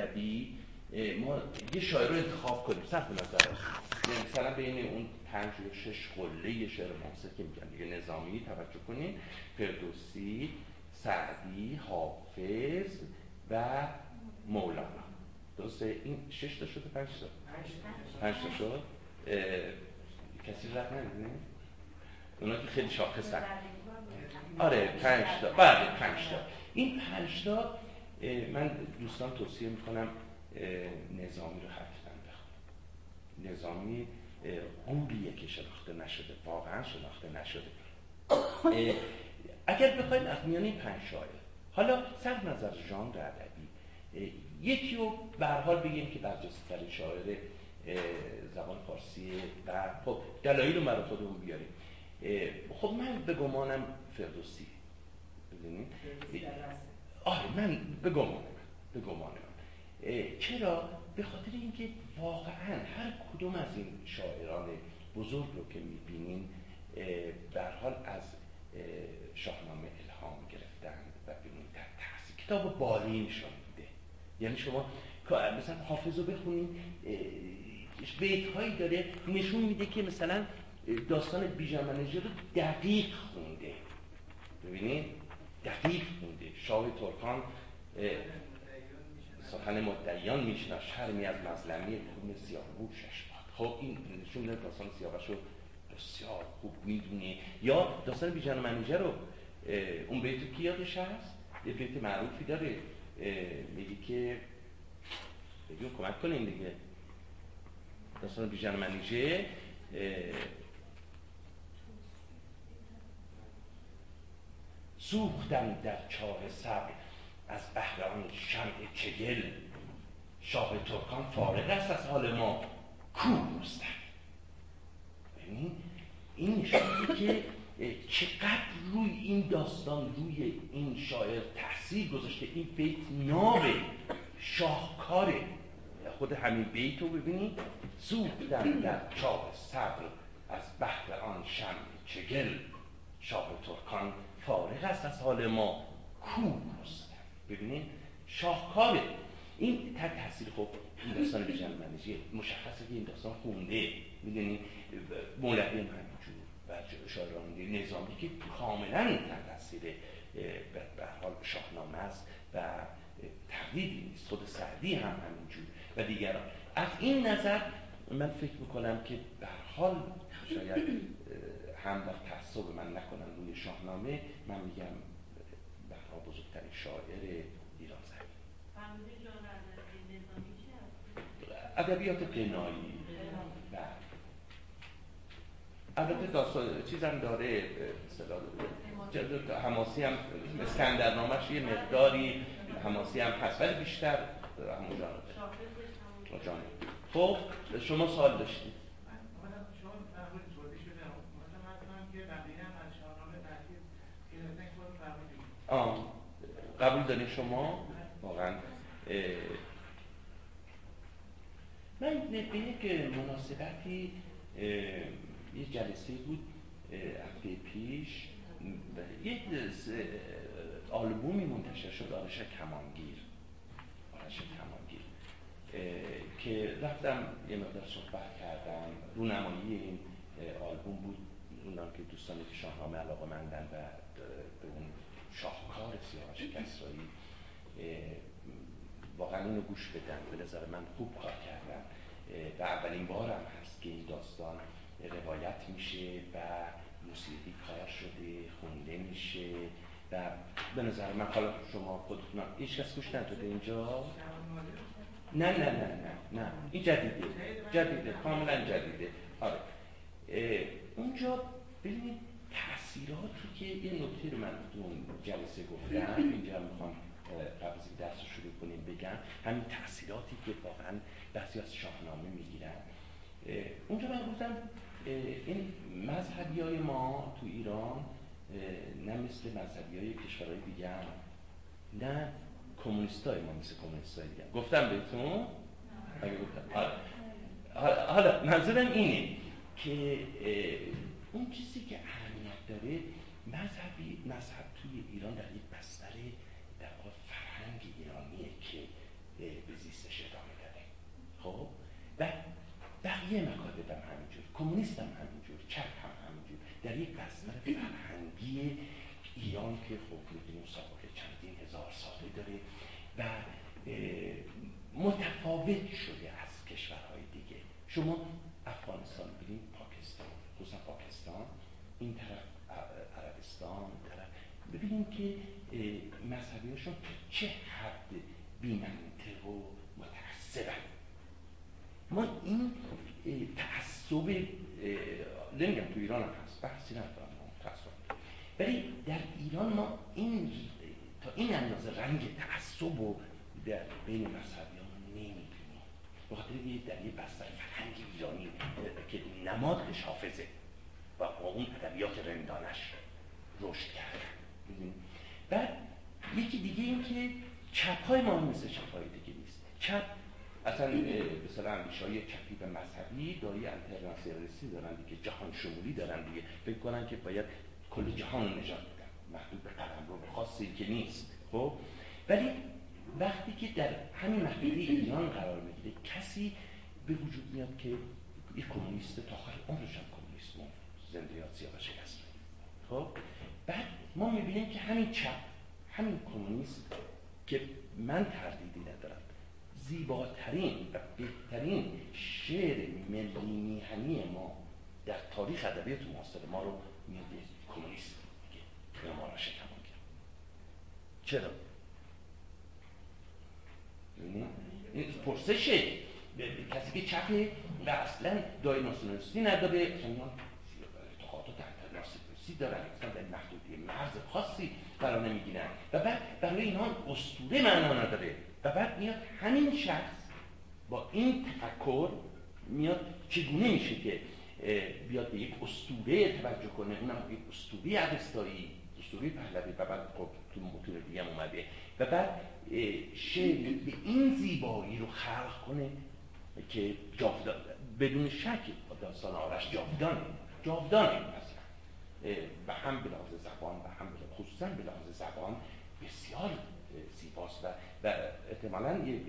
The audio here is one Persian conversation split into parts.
ادبی ما یه شاعر رو انتخاب کنیم صرف نظر مثلا بین اون پنج یا شش قله شعر معاصر که میگن دیگه نظامی توجه کنین. فردوسی سعدی حافظ و مولانا. درسته؟ این شش تا شده؟ پنج تا. پنج تا. شد؟ کسی رد ندیدین اونا که خیلی شاخصن. آره پنج تا. بله پنج تا. این پنج تا من دوستان توصیه می‌کنم نظامی رو حتما بخونم نظامی قولیه که شناخته نشده واقعا شناخته نشده. اگر بخواید از میان این پنج شاعر حالا سر نظر ژانر ادبی یکی رو به حال بگیم که برجسته شاعر زبان فارسی و خب دلایل رو برای خودمون بیاریم. خب من به گمانم فردوسی. ببینید آره من به گمانم به گمانم چرا؟ به خاطر اینکه واقعا هر کدوم از این شاعران بزرگ رو که می‌بینین در حال از شاهنامه الهام گرفتن و ببینید در تحصیل کتاب بالینشان بوده یعنی شما مثلا حافظ رو بخونین بیت هایی داره نشون میده که مثلا داستان بیژمنژه رو دقیق خونده. ببینید دقیق خونده شاه ترکان سخن مدعیان میشنا شرمی از مظلمی خون سیاه بوشش خب این نشون میده داستان سیاوش رو بسیار خوب می‌دونه. یا داستان بیژن منیجه رو اون بیت کی یادش هست؟ یه بیت معروفی داره. میگه که بگیم کمک کنین دیگه. داستان بیژن منیژه سوختم در چاه صبر از بهر آن شمع چگل. شاه ترکان فارغ است از حال ما کو رستم ببین این نشون که چقدر روی این داستان روی این شاعر تاثیر گذاشته این بیت ناب شاهکاره. خود همین بیت رو ببینید. سوختم در چاه صبر از بحر آن شمع چگل. شاه ترکان فارغ است از حال ما. کو رستم ببینید شاهکاره این تحت تاثیر خب این داستان بیژن منیجی مشخصه که این داستان خونده. می‌دونید مولوی هم همینجور و شاعران نظامی که کاملا تحت تاثیر به حال شاهنامه است و تقلیدی نیست. خود سعدی هم همینجور. و دیگران. از این نظر من فکر می‌کنم که به حال شاید هم در تعصب من نکنن روی شاهنامه من میگم بهرها بزرگترین شاعر ایران زمین. ادبیات قنایی البته داستان چیزم داره حماسی هم اسکندرنامهش یه مقداری حماسی هم هست ولی بیشتر همون جانب خب شما سال داشتید. قبول دارین شما؟ واقعا. من به یک مناسبتی یه جلسه بود هفته پیش. یک آلبومی منتشر شد آرش کمانگیر. آرش کمانگیر. که رفتم یه مقدار صحبت کردم. رونمایی این آلبوم بود. اونان که دوستانی که شاهنامه علاقه مندن و به اون شاهکار سیاوش کسرایی واقعا اینو گوش بدن به نظر من خوب کار کردم و اولین بارم هست که این داستان روایت میشه و موسیقی کار شده خونده میشه و به نظر من حالا شما خودتون هیچ کس گوش نداده اینجا؟ نه نه نه نه نه. این جدیده. جدیده کاملا جدیده. آره. اونجا ببینید تاثیراتی که یه نکته رو من تو اون جلسه گفتم اینجا می‌خوام قبل از درس رو شروع کنیم بگم همین تاثیراتی که واقعا بعضی از شاهنامه می‌گیرن. اونجا من گفتم این مذهبی های ما تو ایران نه مثل مذهبی های کشورهای دیگه هم نه کمونیست های ما مثل کمونیست های دیگه گفتم بهتون؟ اگه گفتم. حالا منظورم اینه که اون چیزی که داره مذهبی مذهب توی ایران در یک بستر در فرهنگ ایرانیه که به زیستش ادامه داره خب؟ و بقیه مکاتب هم همینجور کمونیست هم همینجور چپ هم همینجور. در یک بستر فرهنگی ایران که خب می‌دونیم سابقه چندین هزار ساله داره و متفاوت شده از کشورهای دیگه. شما ببینیم که مذهبیاشون چه حد بیمنطق و متعصبن. ما این تعصب نمیگم تو ایران هم هست بحثی ندارم ولی در ایران ما این تا این اندازه رنگ تعصب و در بین مذهبیان نمی‌بینیم. به خاطر در یه بستر فرهنگ ایرانی که نمادش حافظه و اون ادبیات رندانش رشد کرده بعد این که چپ های ما مثل چپ های دیگه نیست. چپ اصلا مثلا اندیشه های چپی و مذهبی دایی انترناسیونالیستی دارن دیگه جهان شمولی دارن دیگه. فکر کنن که باید کل جهان نجات بدن. محدود به قلم رو خاصی که نیست. خب؟ ولی وقتی که در همین محدوده ایران قرار می‌گیره کسی به وجود میاد که یک کمونیست تا آخر عمرش هم کمونیست زنده یا سیاه شکست. خب؟ بعد ما می‌بینیم که همین چپ همین کمونیست که من تردیدی ندارم زیباترین و بهترین شعر ملی میهنی ما در تاریخ ادبیات معاصر ما رو میاد کمونیست میگه. ما را شکمان کرد. چرا؟ این پرسشه کسی که چپه و اصلا دای ناسیونالیستی نداره انترناسیونالیستی دارن. اصلا در محدودی مرز خاصی قرار نمی‌گیرن. و بعد برای اینها اسطوره معنا نداره. و بعد میاد همین شخص با این تفکر میاد چگونه میشه که بیاد به یک اسطوره توجه کنه. اونم یک اسطوره اوستایی اسطوره پهلوی. و بعد خب تو متون دیگه اومده. و بعد شعر به این زیبایی رو خلق کنه که جاودان بدون شک داستان آرش جاودانه. جاودانه. و هم به لحاظ زبان و هم خصوصا به لحاظ زبان بسیار زیباست و, و احتمالا یک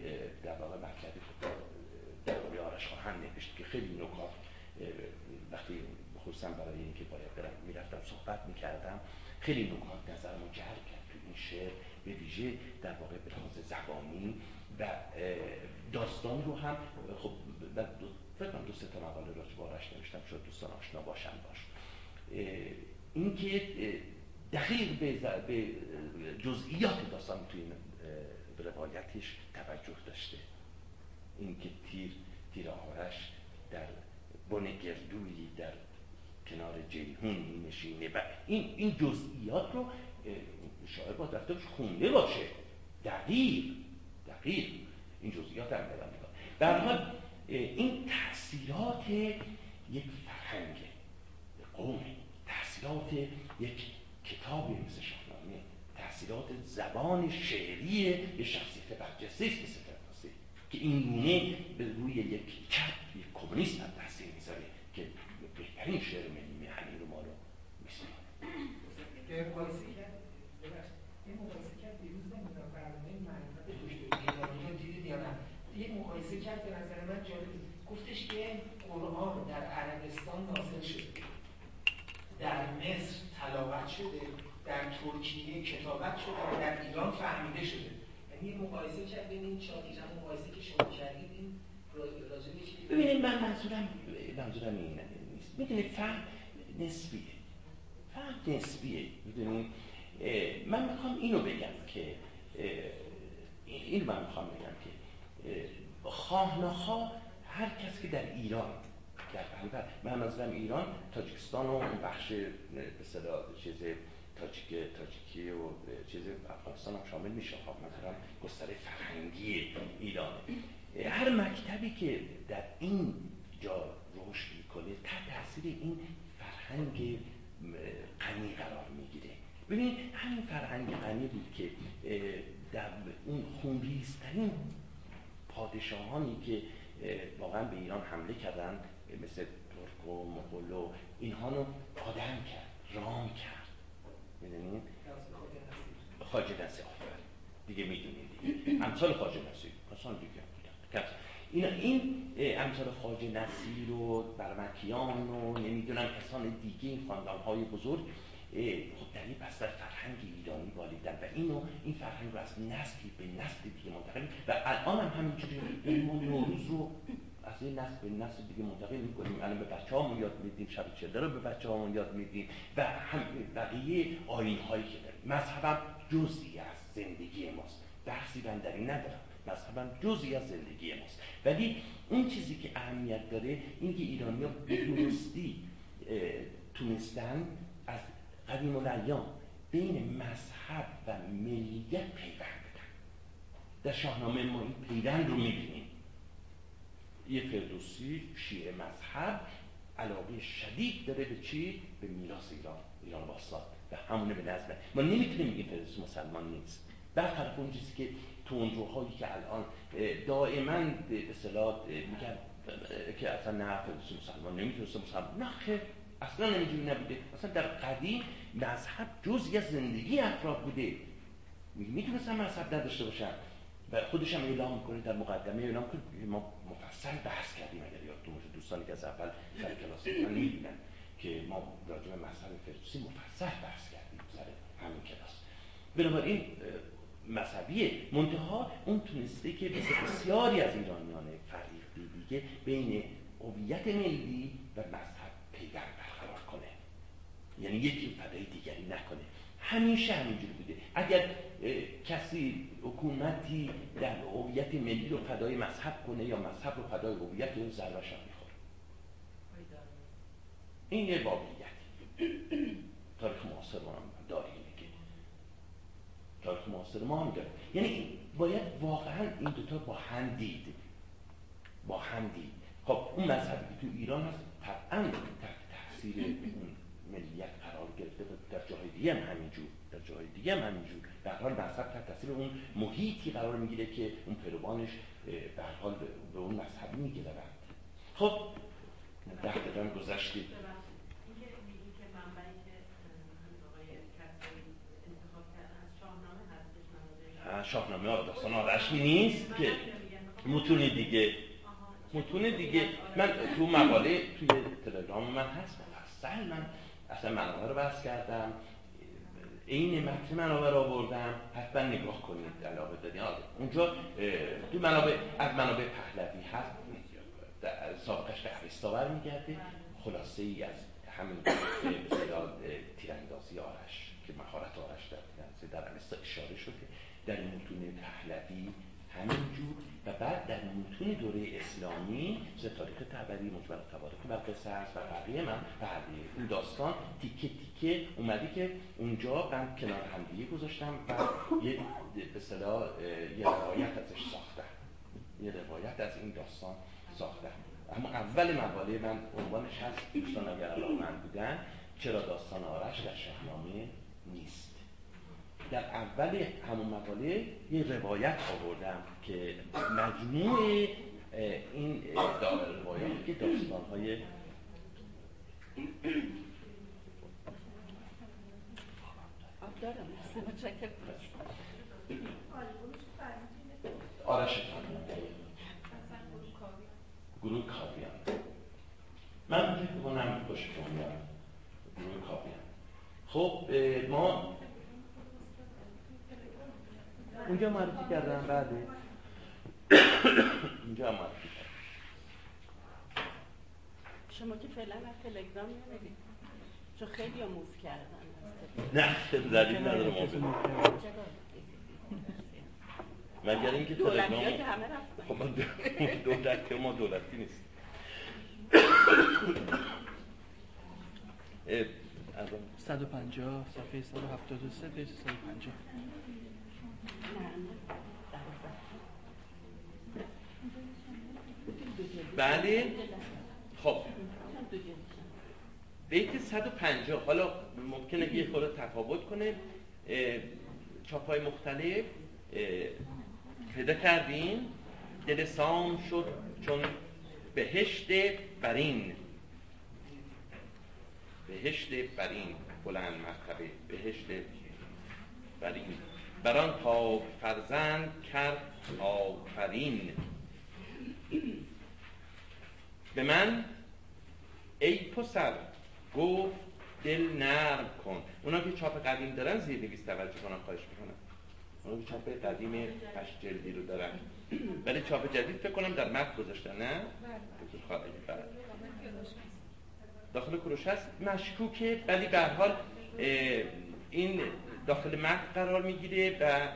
در واقع مطلبی درباره آرش خواهند نوشت که خیلی نکات وقتی خصوصا برای اینکه باید برم می‌رفتم صحبت می‌کردم خیلی نکات نظرمو جلب کرد تو این شعر به ویژه در واقع به لحاظ زبانی و داستان رو هم خب فکر دو سه تا مقاله راجع به آرش نوشتم شد دوستان آشنا باشن باش. اینکه دقیق به, جزئیات داستان تو این روایتش توجه داشته. اینکه تیر تیر آرش در بن گردویی در کنار جیهون می نشینه و این این جزئیات رو شاعر با دفترش خونده باشه. دقیق دقیق. این جزئیات هم بدم در حال این تاثیرات یک فرهنگ قوم تاثیرات یک کتابی مثل شاهنامه تاثیرات زبان شعری یک شخصیت برجسته است مثل فردوسی که این گونه به روی یک چپ یک کمونیست هم تاثیر می‌ذاره که بهترین شعر ملی میهنی رو ما رو میسونه یه مقایسه کرد دیروز نمی‌دونم برنامه معرفت دکتر دیدید یا نه یه مقایسه کرد به نظر من جالب گفتش که قرآن در عربستان نازل شده در مصر تلاوت شده در ترکیه کتابت شده و در ایران فهمیده شده یعنی یه مقایسه کرد بین این چهار مقایسه که شما کردید این راجع ببینید من منظورم منظورم این نیست. می‌دونید فهم نسبیه. فهم نسبیه می‌دونید من می‌خوام اینو بگم که این من می‌خوام بگم که خواه هر کس که در ایران در من منظورم ایران تاجیکستان و اون بخش به صدا چیز تاجیک تاجیکی و چیز افغانستان هم شامل میشه. خب مثلا گستره فرهنگی ایران هر مکتبی که در این جا رشد می‌کنه تحت تاثیر این فرهنگ غنی قرار می‌گیره. ببینید همین فرهنگ غنی بود که در اون خونریزترین پادشاهانی که واقعا به ایران حمله کردن مثل ترک و مغول و اینها رو آدم کرد رام کرد. می‌دونید خاجه دست آفر دیگه می‌دونید. امثال خاجه نصیر. کسان دیگه بودن این این امثال خواجه نصیر و برمکیان و نمی‌دونم کسان دیگه این خاندان های بزرگ خب در این بستر فرهنگ ایرانی بالیدن و اینو این فرهنگ رو از نسلی به نسل دیگه منتقل و الان هم همینجوری ما نوروز رو از این نسل به نسل دیگه منتقل می‌کنیم. الان به بچه هامون یاد میدیم شب چله رو به بچه هامون یاد میدیم و هم بقیه آین هایی که داریم. مذهبم جزئی از زندگی ماست. بحثی من در ندارم مذهبم جزئی از زندگی ماست. ولی اون چیزی که اهمیت داره این که ایرانی ها به درستی تونستن از قدیم الایام بین مذهب و ملیت پیوند بدن. در شاهنامه ما این پیوند رو می‌بینیم. یه فردوسی شیعه مذهب علاقه شدید داره به چی؟ به میراث ایران ایران باستان. و همونه به نظر ما نمی‌تونیم بگیم فردوسی مسلمان نیست. برخلاف اون چیزی که تندروهایی که الان دائما به اصطلاح میگن که اصلا نه مسلمان نمی‌تونست مسلمان نه خیر اصلا نمی‌دونی نبوده. اصلا در قدیم مذهب جزی از زندگی افراد بوده. می‌تونستن مذهب نداشته باشن. و خودش هم اعلام می‌کنه در مقدمه اعلام کنه ما مفصل بحث کردیم اگر یادتون باشه دوستانی که از اول سر کلاس من می‌بینن که ما راجع به مذهب فردوسی مفصل بحث کردیم سر همین کلاس. بنابراین مذهبیه. منتها اون تونسته که بسیاری از ایرانیان فریقی دیگه بین هویت ملی و مذهب پیوند برقرار کنه. یعنی یکی فدای دیگری نکنه. همیشه همینجوری بوده. اگر کسی حکومتی در هویت ملی رو فدای مذهب کنه یا مذهب رو فدای هویت ضربش هم می‌خوره. این یه واقعیت. تاریخ معاصر ما هم داریم. تاریخ معاصر ما هم داره یعنی باید واقعا این دوتا با هم دید. با هم دید. خب اون مذهبی که تو ایران هست طبعا تحت تاثیر اون ملیت قرار گرفته در جای دیگه هم همینجور در جای دیگه هم همینجور. در حال مذهب تحت تاثیر اون محیطی قرار می‌گیره که اون پیروانش به حال به اون مذهبی می‌گیره خب ده دقیقه گذشتید شاهنامه آقا داستان آرشمی نیست که متون دیگه. متون دیگه. من تو مقاله توی تلگرام من هست مفصل من اصلا منابع رو بحث کردم. این متن منابع رو آوردم. حتما نگاه کنید علاقه دارین. اونجا تو منابع از منابع پهلوی هست. سابقش به اوستا برمیگرده خلاصه ای از همین تیراندازی آرش که مهارت آرش در در اوستا اشاره شده. در متون پهلوی همینجور و بعد در متون دوره اسلامی مثل تاریخ تبری مجمل تواریخ و قصص و بقیه من بقیه این داستان تیکه تیکه اومدی که اونجا من کنار همدیگه گذاشتم و یه به صلاح یه روایت ازش ساختم. یه روایت از این داستان ساختم. اما اول مقاله من عنوانش هست دوستان اگر من بودن چرا داستان آرش در شاهنامه نیست؟ در اول همون مقاله یه روایت آوردم که مجموع این روایت که داستان های آرش گروه کاویان. من فکر کنم خوشتون گروه کاویان. خب ما اونجا معرفی کردم بعده اونجا معرفی کردم. شما که فعلا از تلگرام نمی‌دید چون خیلی ها موف کردن نه دلیل نداره ما مگر اینکه که رفتن. خب دولتی ما دولتی نیست. 150 صفحه 173 پیج 150 بله. خب. بیت 150 حالا ممکنه یه خورده تفاوت کنه. چاپای مختلف. پیدا کردیم دل سام شد چون بهشت برین. بهشت برین. بلند مرتبه. بهشت برین. بران پاک فرزند کرد آفرین به من ای پسر گفت دل نرم کن اونا که چاپ قدیم دارن زیر نویس توجه کنن خواهش می‌کنم اونا که چاپ قدیم هشت جلدی رو دارن ولی چاپ جدید فکر کنم در متن گذاشتن نه؟ بله. داخل کروش هست مشکوکه ولی به حال این داخل متن قرار می‌گیره و اه،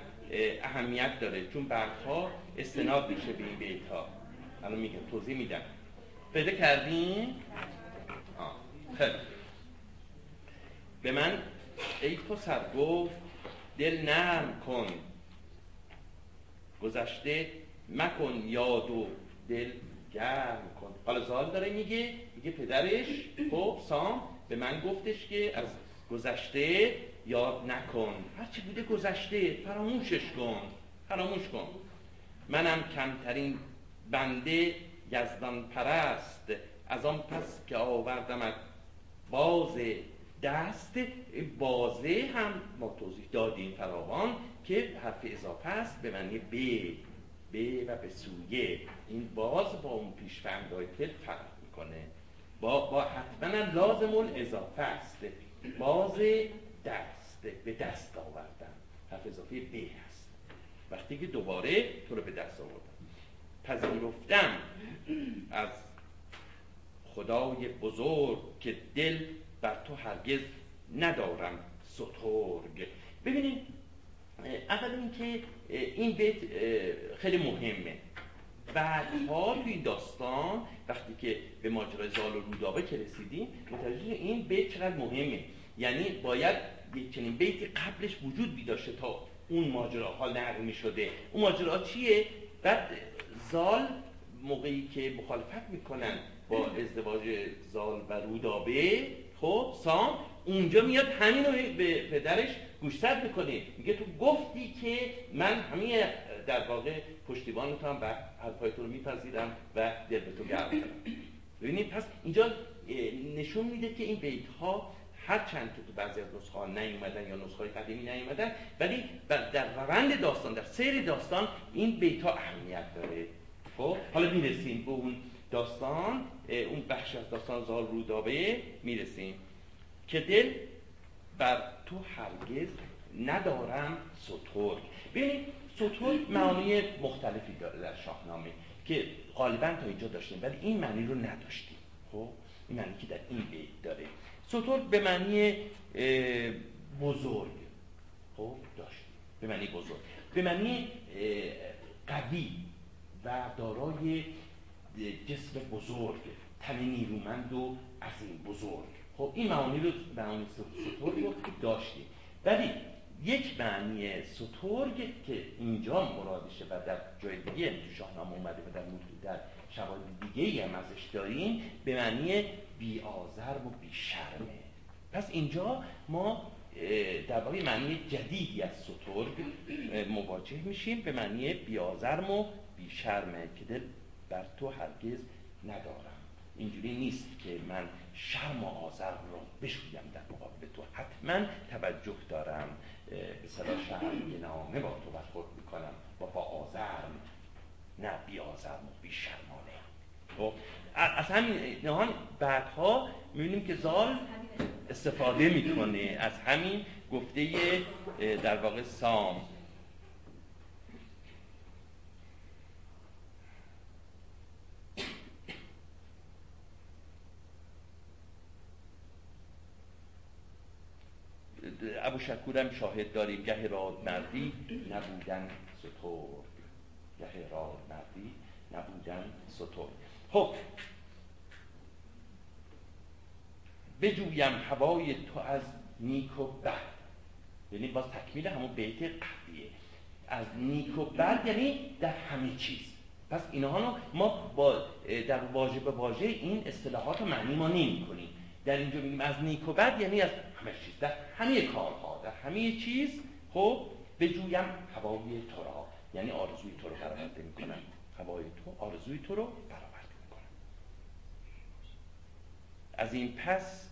اهمیت داره. چون بعدها استناد میشه به این بیت ها الان میگم توضیح میدم. پیدا کردین؟ آه. خیلی. به من ای پسر گفت دل نرم کن. گذشته مکن یاد و دل گرم کن. حالا زال داره میگه میگه پدرش خب سام به من گفتش که از گذشته یاد نکن. هرچی بوده گذشته فراموشش کن. فراموش کن. منم کمترین بنده یزدان پرست از آن پس که آوردمت باز دست بازه هم ما توضیح دادیم فراوان که حرف اضافه است به معنی به به و به سویه این باز با اون پیشفهمدهای کل فرق می‌کنه. با, با حتما لازم اضافه است. باز دست به دست آوردن. حرف اضافه به هست وقتی که دوباره تو رو به دست آوردن پذیرفتم از خدای بزرگ که دل بر تو هرگز ندارم سترگ. ببینید اول اینکه این بیت خیلی مهمه. بعدها توی داستان وقتی که به ماجرای زال و رودابه که رسیدیم متوجه این بیت چقدر مهمه. یعنی باید یک چنین بیتی قبلش وجود بیداشته تا اون ماجراها نقل می شده اون ماجرا چیه؟ بعد زال موقعی که مخالفت می‌کنن با ازدواج زال و رودابه خب سام اونجا میاد همین به پدرش گوشزد می‌کنه. میگه تو گفتی که من همین در واقع پشتیبان تو هم و حرفای تو رو میپذیرم و دل به تو گرم کنم. پس اینجا نشون میده که این بیت ها هر چند که تو بعضی از نسخه ها نیومدن یا نسخه قدیمی نیومدن ولی در روند داستان در سیر داستان این بیت ها اهمیت داره. خب؟ حالا می‌رسیم به اون داستان اون بخش از داستان زال رودابه می‌رسیم که دل بر تو هرگز ندارم سترگ. ببینید سترگ معانی مختلفی داره در شاهنامه که غالبا تا اینجا داشتیم ولی این معنی رو نداشتیم. خب؟ این معنی که در این بیت داره. سترگ به معنی بزرگ؟ خب داشتیم به معنی بزرگ. به معنی قوی و دارای جسم بزرگ تن نیرومند و عظیم بزرگ. خب این معانی رو معانی سترگ رو داشتیم. ولی یک معنی سترگ که اینجا مرادشه و در جای دیگه تو شاهنامه اومده و در در شواهد دیگه هم ازش داریم به معنی بی آزرم و بی شرمه پس اینجا ما در واقع معنی جدیدی از سترگ مواجه میشیم به معنی بیازرم و بیشرمه که دل بر تو هرگز ندارم. اینجوری نیست که من شرم و آزرم رو بشویم در مقابل تو. حتما توجه دارم. به صدا شرم نامه با تو برخورد می‌کنم. و با آزرم. نه بی آزرم و بی شرمانه خب؟ از همین نهان بعدها می‌بینیم که زال استفاده می‌کنه. از همین گفته در واقع سام. ابو شکورم شاهد داریم. گه راد مردی نبودن ستور گه راد مردی نبودن ستور خب بجویم هوای تو از نیک و بد. یعنی باز تکمیل همون بیت قبلیه. از نیک و بد یعنی در همه چیز. پس اینها رو ما با در واژه به واژه این اصطلاحات معنی ما نمی کنیم در اینجا میگیم از نیک و بد یعنی از همه چیز. در همه کارها در همه چیز خب بجویم هوای تو را. یعنی آرزوی تو رو برآورده می‌کنم. هوای تو آرزوی تو رو برآورده می‌کنم. از این پس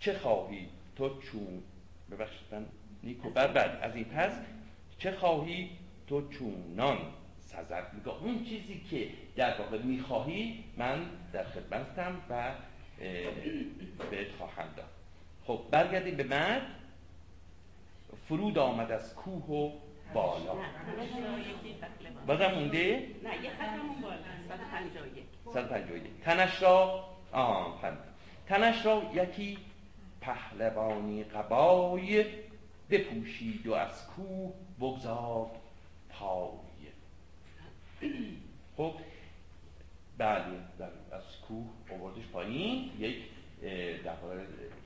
چه خواهی؟ تو چون ببخشید من نیکو بر بعد از این پس چه خواهی؟ تو چونان سزد میگه اون چیزی که در واقع می‌خواهی من در خدمتم و بهت خواهم داد. خب برگردیم به مرد فرود آمد از کوه و بالا. بازم مونده؟ نه یه خط همون بالا 151 151 تنش را آه پند. تنش را یکی پهلوانی قبای بپوشید و از کوه بگذار پای. خب بله در- از کوه آوردش پایین. یک در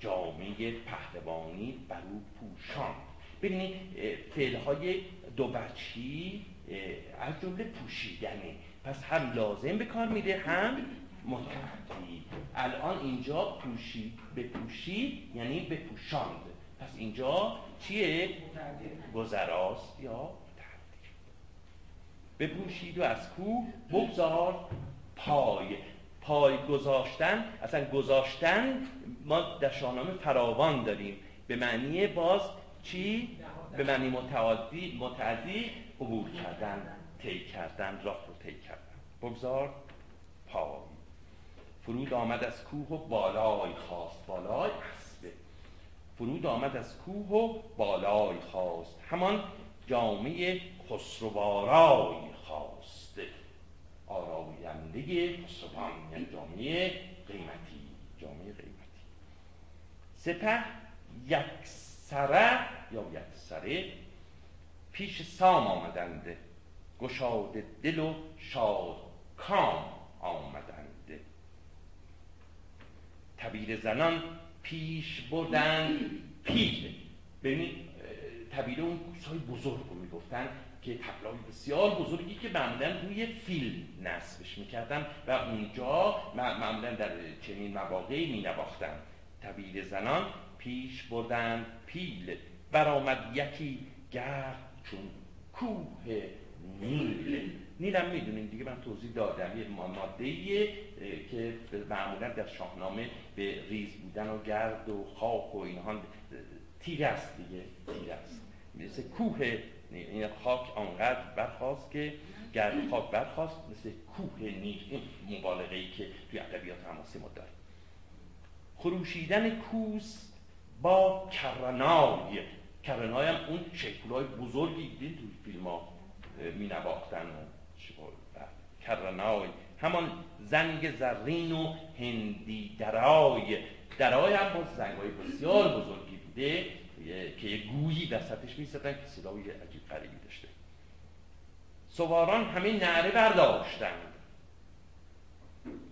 جامعه پهلوانی بر او پوشان ببینید فعلهای دو اه، از جمله پوشیدنه. پس هم لازم به کار میره هم متعدی الان اینجا پوشید بپوشید یعنی بپوشاند. پس اینجا چیه؟ گذراست یا بپوشید و از کوه بگذار پای. پای گذاشتن اصلا گذاشتن ما در شاهنامه فراوان داریم. به معنی باز چی؟ به معنی متعدی متعدی عبور کردن طی کردن راه رو طی کردن. بگذار پای. فرود آمد از کوه و بالای خواست بالای اسبه. فرود آمد از کوه و بالای خواست همان جامعه خسروارای خواست آراینده خسروان یعنی جامعه قیمتی. جامعه قیمتی. سپه یک سره یا یک سره پیش سام آمدند. گشاده دل و شاد کام آمدند. تبیر زنان پیش بردن پیل ببینید تبیر اون کوسای بزرگ رو می‌گفتن که تبلای بسیار بزرگی که معمولا روی فیل نصبش می‌کردن و اونجا مع- معمولا در چنین مواقعی مینواختن. تبیر زنان پیش بردن پیل. برآمد یکی گرد چون کوه نیل. نیلم می‌دونین دیگه من توضیح دادم. یه ما- ماده‌ایه اه، که معمولا در شاهنامه به ریز بودن و گرد و خاک و اینها اه، تیره است دیگه تیره است. مثل کوه این خاک آنقدر برخواست که گرد خاک برخواست مثل کوه نیل این مبالغه ای که توی ادبیات حماسی ما داریم. خروشیدن کوس با کرنای. کرنای هم اون شیپولای بزرگی دیدین توی فیلم ها می نواختن کرنای همان زنگ زرین و هندی درای. درای هم باز زنگ های بسیار بزرگی بوده که گویی وسطش می که صدای عجیب غریبی داشته. سواران همه نعره برداشتند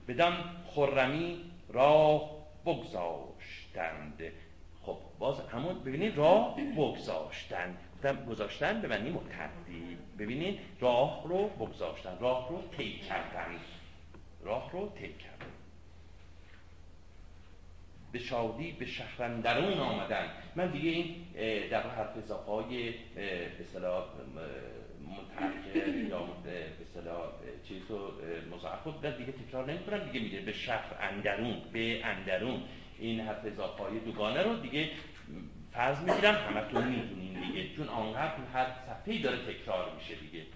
بدان خرمی راه بگذاشتند. خب باز همون ببینید راه بگذاشتن گفتم گذاشتن به معنی متعدی. ببینید راه رو بگذاشتن. راه رو طی کردن. راه رو طی کردن. به شادی به شهرندرون آمدن. من دیگه این در حرف اضافه های به اصطلاح متحقق یا به اصطلاح اه، چیز رو مضاعف دیگه تکرار نمی کنم دیگه میگه به شهر اندرون به اندرون. این حرف اضافه دوگانه رو دیگه فرض می‌گیرم همتون می‌دونین دیگه چون آنقدر تو هر صفحه‌ای داره تکرار میشه دیگه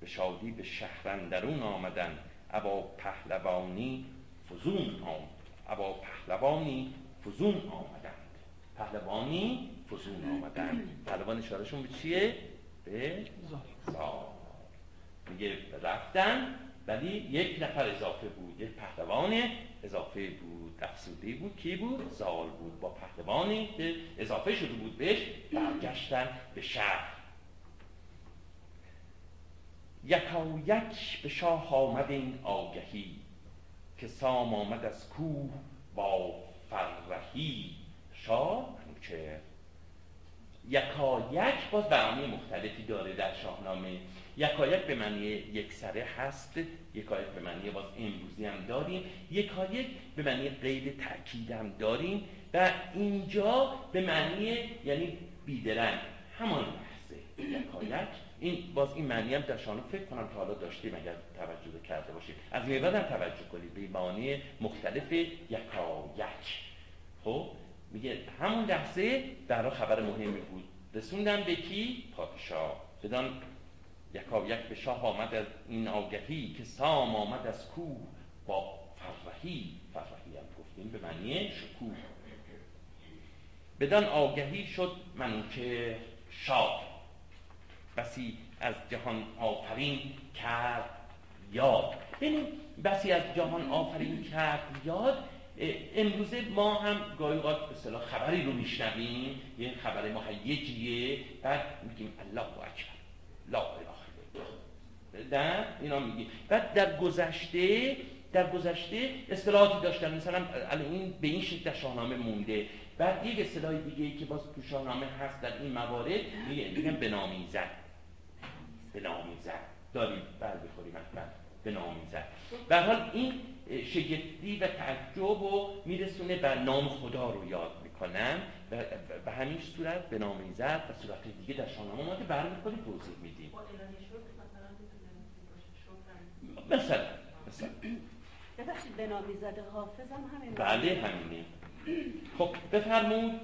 به شادی به شهرندرون آمدن ابا پهلوانی فزون آمد ابا پهلوانی فزون آمدند پهلوانی فزون آمدند پهلوان اشارهشون به چیه؟ به. زال میگه رفتن ولی یک نفر اضافه بود یک پهلوان اضافه بود افسوده بود. کی بود؟ زال بود. با پهلوانی که اضافه شده بود بهش برگشتن به شهر. یکا یک به شاه آمد این آگهی که سام آمد از کوه با فرهی. شاه چه؟ یکا یک باز برنامه مختلفی داره در شاهنامه. یکایک به معنی یک سره هست یکایک به معنی باز امروزی هم داریم یکایک به معنی قید تأکید هم داریم و اینجا به معنی یعنی بیدرنگ. همان لحظه. یکایک. این باز این معنی هم در شاهنامه فکر کنم تا حالا داشتیم اگر توجه کرده باشید از این هم توجه کنید به معنی مختلف یکایک. خب؟ میگه همون لحظه در خبر مهمی بود. رسوندن به کی؟ پادشاه. بدان یکا یک به شاه آمد از این آگهی که سام آمد از کوه. با فرهی فرهی هم گفتیم به معنی شکوه. بدان آگهی شد منوچه شاد بسی از جهان آفرین کرد یاد. ببینیم بسی از جهان آفرین کرد یاد. امروزه ما هم گاهی اوقات به اصطلاح خبری رو میشنویم. یه خبر مهیجیه. بعد میگیم الله اکبر. لا اله در اینا میگیم بعد در گذشته در گذشته اصطلاحاتی داشتن. مثلا این به این شکل در شاهنامه مونده. بعد یک اصطلاح دیگه ای که باز تو شاهنامه هست در این موارد میگن به نامیزد به نامیزد داریم. بر بخوریم. احمد به نامیزد به حال این شگفتی و تعجب و میرسونه بر نام خدا رو یاد می‌کنن. به همین صورت به نامیزد و صورت دیگه در شاهنامه ما که برمیخوریم توضیح میدیم. مثلا مثلا ببخشید به نامیزد حافظ هم همین بله همینه. خب بفرمون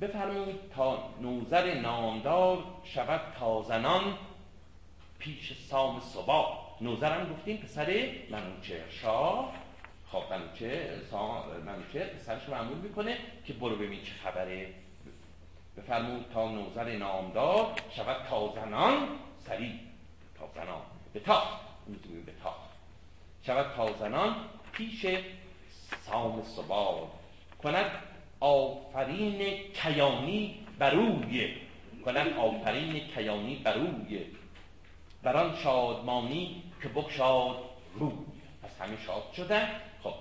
بفرمون تا نوزر نامدار شود تازنان پیش سام صبا. نوزرم گفتیم پسر منوچه شاه. خب منوچه منوچه پسرش رو معمول می‌کنه که برو ببین چه خبره. بفرمون تا نوزر نامدار شود تازنان سریع. تازنان. به تاخت به تاخت شود تازنان پیش سام سبار کند آفرین کیانی بروی کند آفرین کیانی بروی بران شادمانی که بکشاد روی. پس همه شاد شدن خب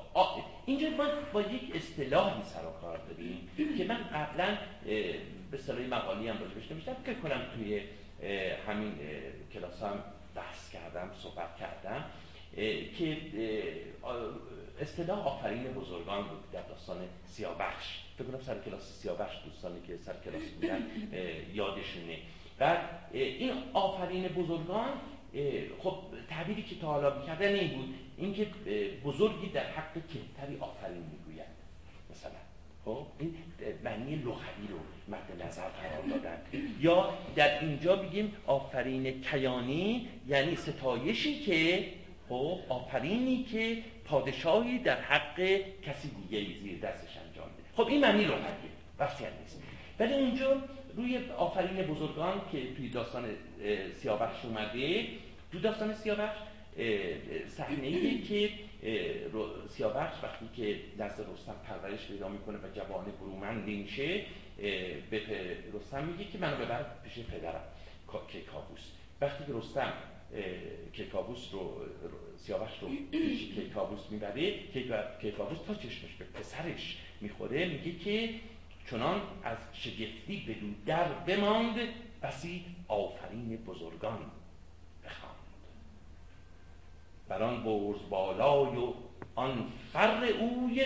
اینجا ما با یک اصطلاحی سر و کار داریم که من قبلا به صلاحی مقالی هم راجبش نمیشتم که کنم توی همین کلاس هم بحث کردم صحبت کردم که اصطلاح آفرین بزرگان بود در داستان سیاوش فکر کنم سر کلاس سیاوش دوستانی که سر کلاس بودن یادشونه. بعد این آفرین بزرگان خب تعبیری که تا حالا می‌کردن این بود اینکه بزرگی در حق کهتری آفرین می‌گوید. مثلا خب این معنی لغوی رو مد نظر قرار دادن. یا در اینجا بگیم آفرین کیانی یعنی ستایشی که خب آفرینی که پادشاهی در حق کسی دیگه زیر دستش انجام بده. خب این معنی لغویه. بحثی نیست. ولی اونجا روی آفرین بزرگان که توی داستان سیاوش اومده تو داستان سیاوش صحنه که سیاوش وقتی که نزد رستم پرورش پیدا می‌کنه و جوان برومندی میشه به رستم میگه که منو ببر پیش پدرم که کابوس وقتی که رستم کیکاووس رو سیاوش رو پیش کیکاووس می‌بره کیکاووس تا چشمش به پسرش می‌خوره میگه که چنان از شگفتی به در بماند بسی آفرین بزرگان. بر آن برز بالای و آن فر اوی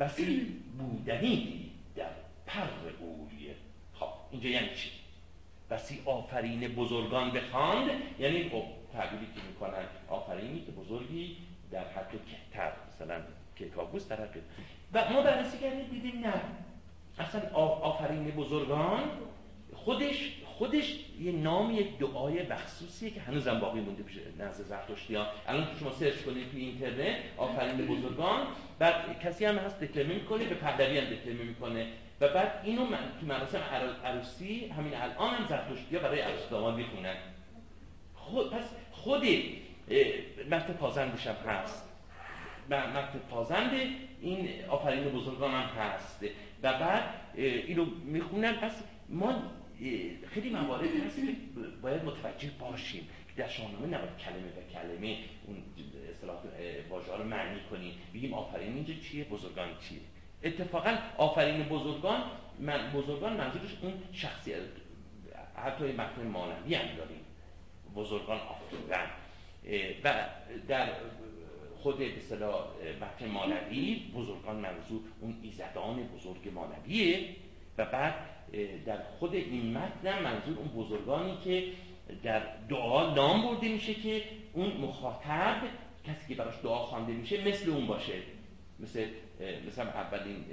بسی بودنی در پر اوی خب اینجا یعنی چی؟ بسی آفرین بزرگان بخواند یعنی خب تعبیری که می‌کنن آفرینی که بزرگی در حق کهتر مثلا که کابوس در حق و ما بررسی کردیم دیدیم نه. اصلا آفرین بزرگان خودش خودش یه نام یک دعای مخصوصیه که هنوزم باقی مونده پیش نزد زرتشتی ها الان شما سرچ کنید توی اینترنت آفرین بزرگان. بعد کسی هم هست دکلمه می‌کنه به پهلوی هم دکلمه می‌کنه. و بعد اینو من تو مراسم عروسی همین الان هم زرتشتی ها برای عروس داماد می‌خونن. خود پس خود متن پازندش هم هست. متن پازند این آفرین بزرگان هم هست. و بعد اینو می‌خونن. پس ما خیلی موارد هست که باید متوجه باشیم که در شاهنامه نباید کلمه به کلمه اون اصطلاح واژه رو معنی کنیم. بگیم آفرین اینجا چیه؟ بزرگان چیه؟ اتفاقا آفرین بزرگان من بزرگان منظورش اون شخصی حتی متن مانوی هم داریم. بزرگان آفریدن و در خود به اصطلاح متن مانوی بزرگان منظور اون ایزدان بزرگ مانویه و بعد در خود این متن منظور اون بزرگانی که در دعا نام برده میشه که اون مخاطب کسی که براش دعا خوانده میشه مثل اون باشه. مثل مثلا اولین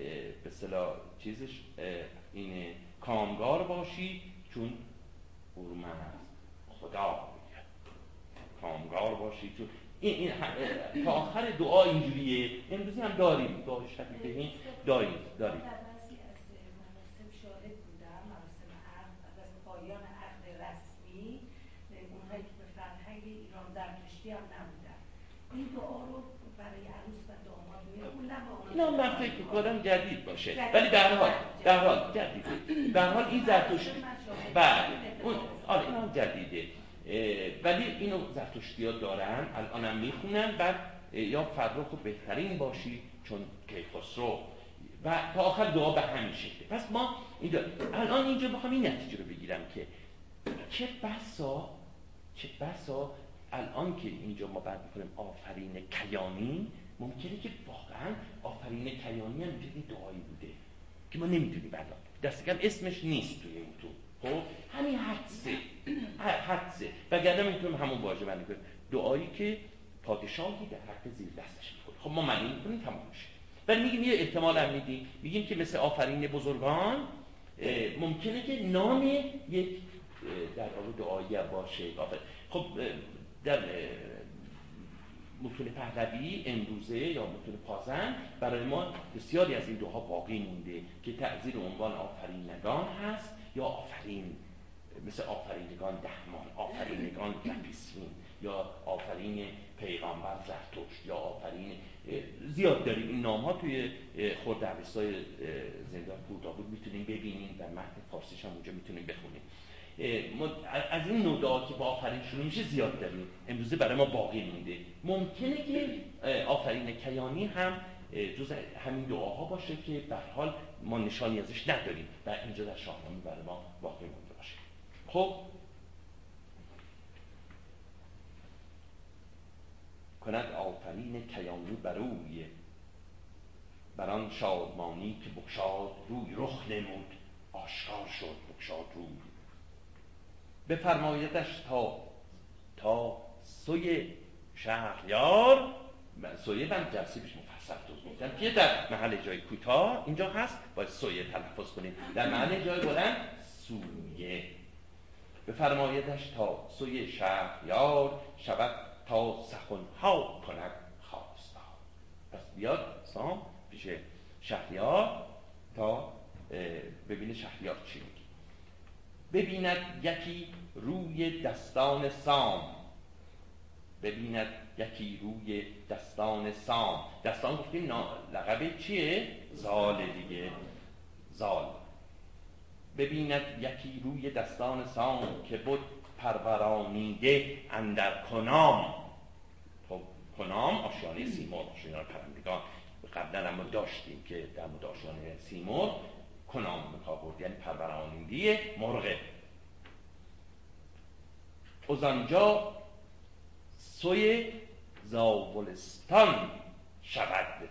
به اصطلاح چیزش اه، اینه کامگار باشی چون هورمز خدا کامگار باشی چون این, این تا آخر دعا اینجوریه. امروزی هم داریم. دعای این داریم داریم در بعضی از مراسم شاهد بودم مراسم عقد بعد از پایان عقد رسمی اونهایی که به فرهنگ ایران زرتشتی هم نبودن این دعا رو برای عروس و داماد اینا من فکر می‌کنم جدید باشه. ولی در حال در حال جدید. در حال این زرتشت. بله. اون آره این هم جدیده ولی اینو زرتشتی ها دارن الانم می‌خونن بعد یا فرخ و بهترین باشی چون کیخسرو. و تا آخر دعا به همین شکله پس ما اینجا الان اینجا بخوام این نتیجه رو بگیرم که چه بسا چه بسا الان که اینجا ما بعد می‌کنیم آفرین کیانی ممکنه که واقعا آفرین کیانی هم یه دعایی بوده که ما نمی‌دونیم الان دست کم اسمش نیست توی این تو. خب؟ همین حدسه. حدسه. وگرنه می‌تونیم همون واژه بندی کنیم دعایی که پادشاهی در حق زیر دستش می‌کنه خب ما معنی می‌کنیم تمام میشه. ولی میگیم یه احتمال هم میدیم. میگیم که مثل آفرین بزرگان ممکنه که نام یک در واقع دعایی باشه. آفرین. خب در متون پهلوی امروزه یا متون پازن برای ما بسیاری از این دوها باقی مونده که تعذیر عنوان آفرینگان هست یا آفرین مثل آفرینگان دهمان آفرینگان کپیسین یا آفرین پیغامبر زرتشت یا آفرین زیاد داریم. این نام ها توی خورد عوستای زندان بود می‌تونیم ببینیم و متن فارسیش هم اونجا می‌تونیم بخونیم. از این نوع دعا که با آفرین شروع میشه زیاد داریم. امروزه برای ما باقی مونده. ممکنه که آفرین کیانی هم جز همین دعاها باشه که به حال ما نشانی ازش نداریم. و اینجا در شاهنامه برای ما باقی مونده باشه. خب؟ کند آفرین کیانی بروی بر آن شادمانی که بگشاد روی رخ نمود. آشکار شد بگشاد روی. بفرمایدش تا تا سوی شهریار سویه من جلسه پیش مفصل توضیح گفتم که در محل جای کوتاه اینجا هست باید سویه تلفظ کنیم. در محل جای بلند سویه بفرمایدش تا سوی شهریار شود تا سخنها کند خواستار. پس بیاد سام پیش شهریار تا ببینه شهریار چی ببیند یکی روی دستان سام. ببیند یکی روی دستان سام. دستان گفتیم لقب چیه؟ زال دیگه. زال. ببیند یکی روی دستان سام که بود پرورانیده اندر کنام. خب کنام آشیانه سیمور آشیانه پرندگان. قبلا هم داشتیم که در مورد آشیانه سیمور کنام مکابرد یعنی پرورانیده مرغه. از آنجا سوی زاولستان شود.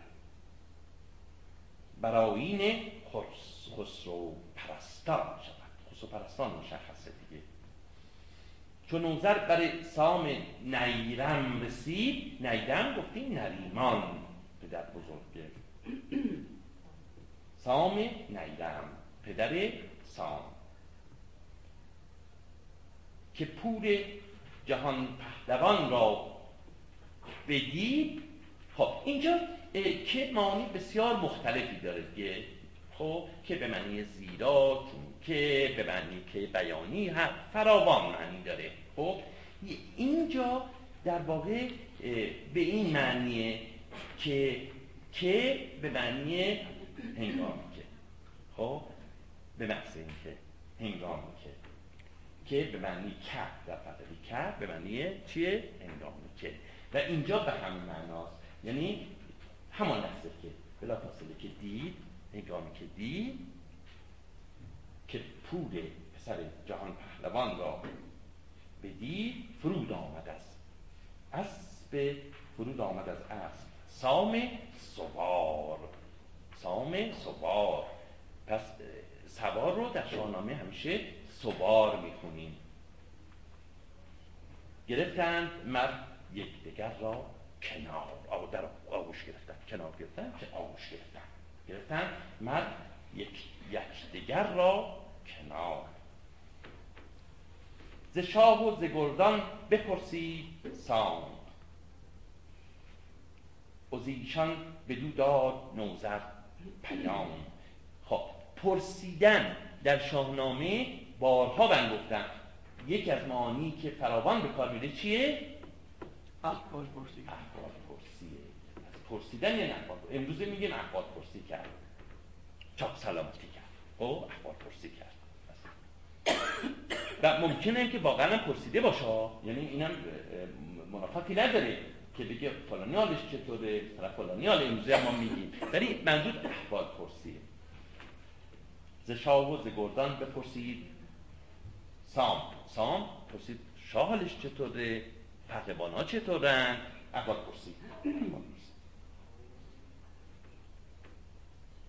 براین خس- خسرو پرستان شود. خسرو پرستان مشخصه دیگه. چون نوزر بر سام نیرم رسید نیرم گفتیم نریمان پدر بزرگه سام نیرم پدر سام. که پور جهان پهلوان را بدید خب اینجا که معنی بسیار مختلفی داره دیگه. خب که به معنی زیرا چون که به معنی که بیانی هم فراوان معنی داره. خب اینجا در واقع به این معنیه که که به معنی هنگامی که خب؟ به محض اینکه هنگامی که که به معنی که در فقری که به معنی چیه؟ هنگامی که و اینجا به همین معناست. یعنی همان لحظه که بلا فاصله که دید هنگامی که دید که پور پسر جهان پهلوان را بدید فرود آمد از اسب فرود آمد از اسب. سام سوار. سام سوار پس سوار رو در شاهنامه همیشه سوار می‌خونیم. گرفتند مرد یکدیگر را کنار. آب در آغوش گرفتند کنار گرفتن که آغوش گرفتن. گرفتن مرد یک یکدیگر را کنار. ز شاه و ز گردان بپرسید سام. از ایشان بدو داد نوذر. پیام خب پرسیدن در شاهنامه بارها من گفتم. یک از معانی که فراوان به کار میره چیه؟ احوال پرسی. احوال پرسیه از پرسیدن یه احوال. امروزه میگیم احوال پرسی کرد. چاپ سلامتی کرد. خب احوال پرسی کرد. و ممکنه که واقعا پرسیده باشه. یعنی اینم اه، منافاتی نداره. که بگه فلانی حالش چطوره مثلا فلانی حال امروزه ما میگیم. ولی منظور احوال پرسیه. ز شاه و ز گردان بپرسید. سام سام پرسید شاه حالش چطوره؟ پهلوان ها چطورن؟ احوال پرسید. پرسید.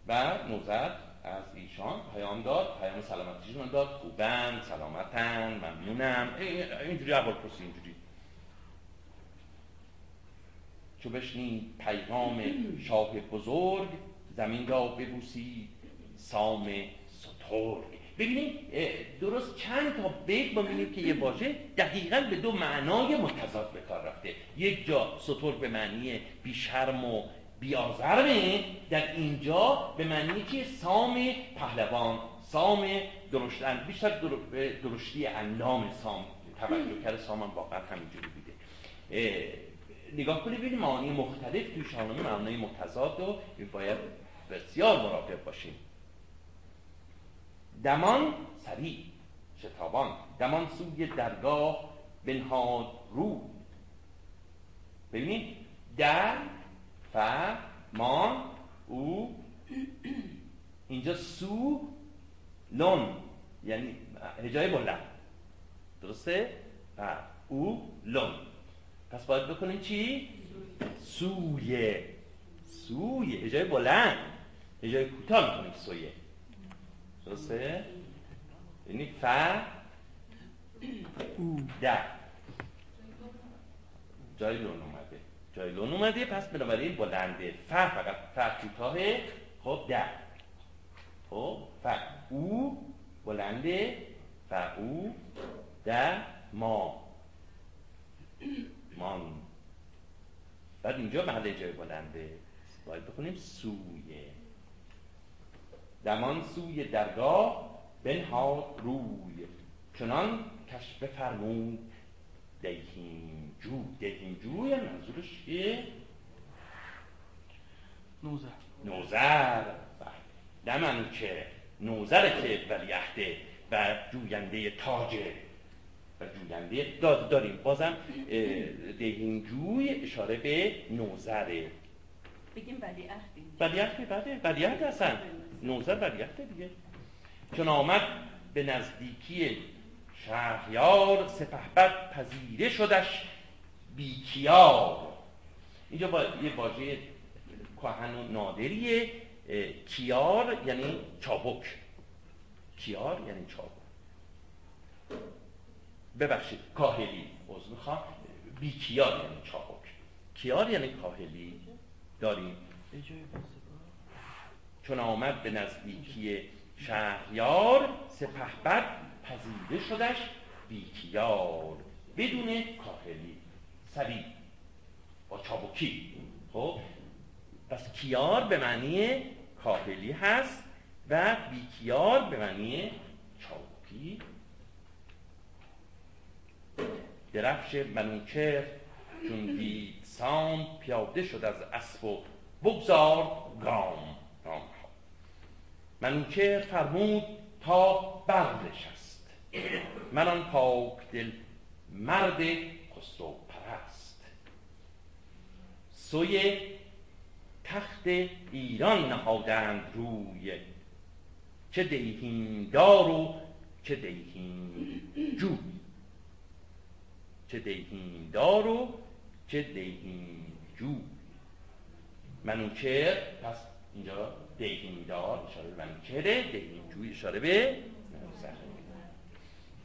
و نوزد از ایشان پیام داد پیام سلامتیشون داد. خوبن سلامتن ممنونم. ای- ای- اینجوری احوال پرسی اینجوری. چو بشنید پیغام شاه بزرگ زمین را ببوسید سام سترگ. ببینید درست چند تا بیت ما می‌بینیم که یه واژه دقیقا به دو معنای متضاد به کار رفته. یک جا سترگ به معنی بیشرم و بیازرمه در اینجا به معنی که سام پهلوان سام درشتن بیشتر در- درشتی اندام سام توجه کرده سام هم واقعا همینجوری بوده. نگاه کنید ببینید معانی مختلف توی شاهنامه معنای متضاد و باید بسیار مراقب باشیم. دمان سریع شتابان. دمان سوی درگاه بنهاد رو. ببینید در ف مان او. اینجا سو لون. یعنی هجای بلند درسته؟ و او لون. پس باید بکنیم چی؟ سوی سوی هجای بلند. هجای کوتاه می‌کنیم سویه. درسته؟ یعنی ف در جای لون اومده. جای لون اومده پس بنابراین بلنده. ف فقط. ف کوتاهه خب در خب ف. او بلنده. ف او در ما. مان بعد اینجا محل جای بلنده باید بکنیم سویه دمان سوی درگاه بنهاد روی. چنان کش بفرمود دهیم جو. دهیم جو یعنی منظورش چیه؟ نوزر. نوزر. نه منو که نوزر که ولیعهده و جوینده تاجه و جوینده داد داریم. بازم اه، دهیم جوی اشاره به نوزره. بگیم ولی ولیعهد بله ولیعهد هستن نوزر ولیعهد دیگه. چون آمد به نزدیکی شهریار سپهبد پذیره شدش بیکیار. اینجا با یه واژه کهن و نادریه. کیار یعنی چابک. کیار یعنی چابک. ببخشید کاهلی عضو می‌خوام. بیکیار یعنی چابک کیار یعنی کاهلی؟ داریم؟ چون آمد به نزدیکی شهریار سپهبد پذیره شدش. بیکیار بدون کاهلی. سریع با چابکی. خب؟ پس کیار به معنی کاهلی هست و بیکیار به معنی چابکی. درفش منوچهر چون دید سام پیاده شد از اسب و بگذار گام گام ها. منوچهر فرمود تا برنشست من آن پاک دل مرد خسرو پرست. سوی تخت ایران نهادند روی. چه دیهیم دار و چه دیهیم جو چه دیهیم دار و چه دیهیم جو. منوچهر پس اینجا دیهیم دار اشاره به منوچهره دیهیم جو اشاره به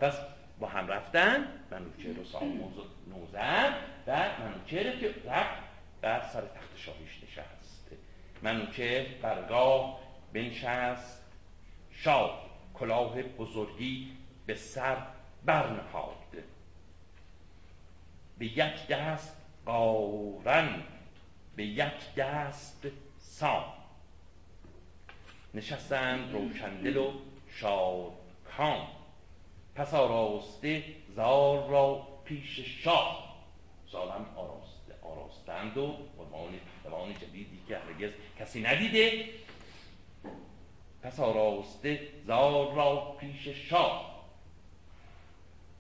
پس با هم رفتن منوچهر و ساموز و نوزر و منوچهر که رفت بر سر تخت شاهیش نشست. منوچهر برگاه بنشست. شاه کلاه بزرگی به سر برنهاد. به یک دست قارن به یک دست سام. نشستند روشندل و شادکام پس آراسته زار را پیش شاه. زارم آراسته آراستند و عنوان پهلوان جدیدی که هرگز کسی ندیده. پس آراسته زار را پیش شاه.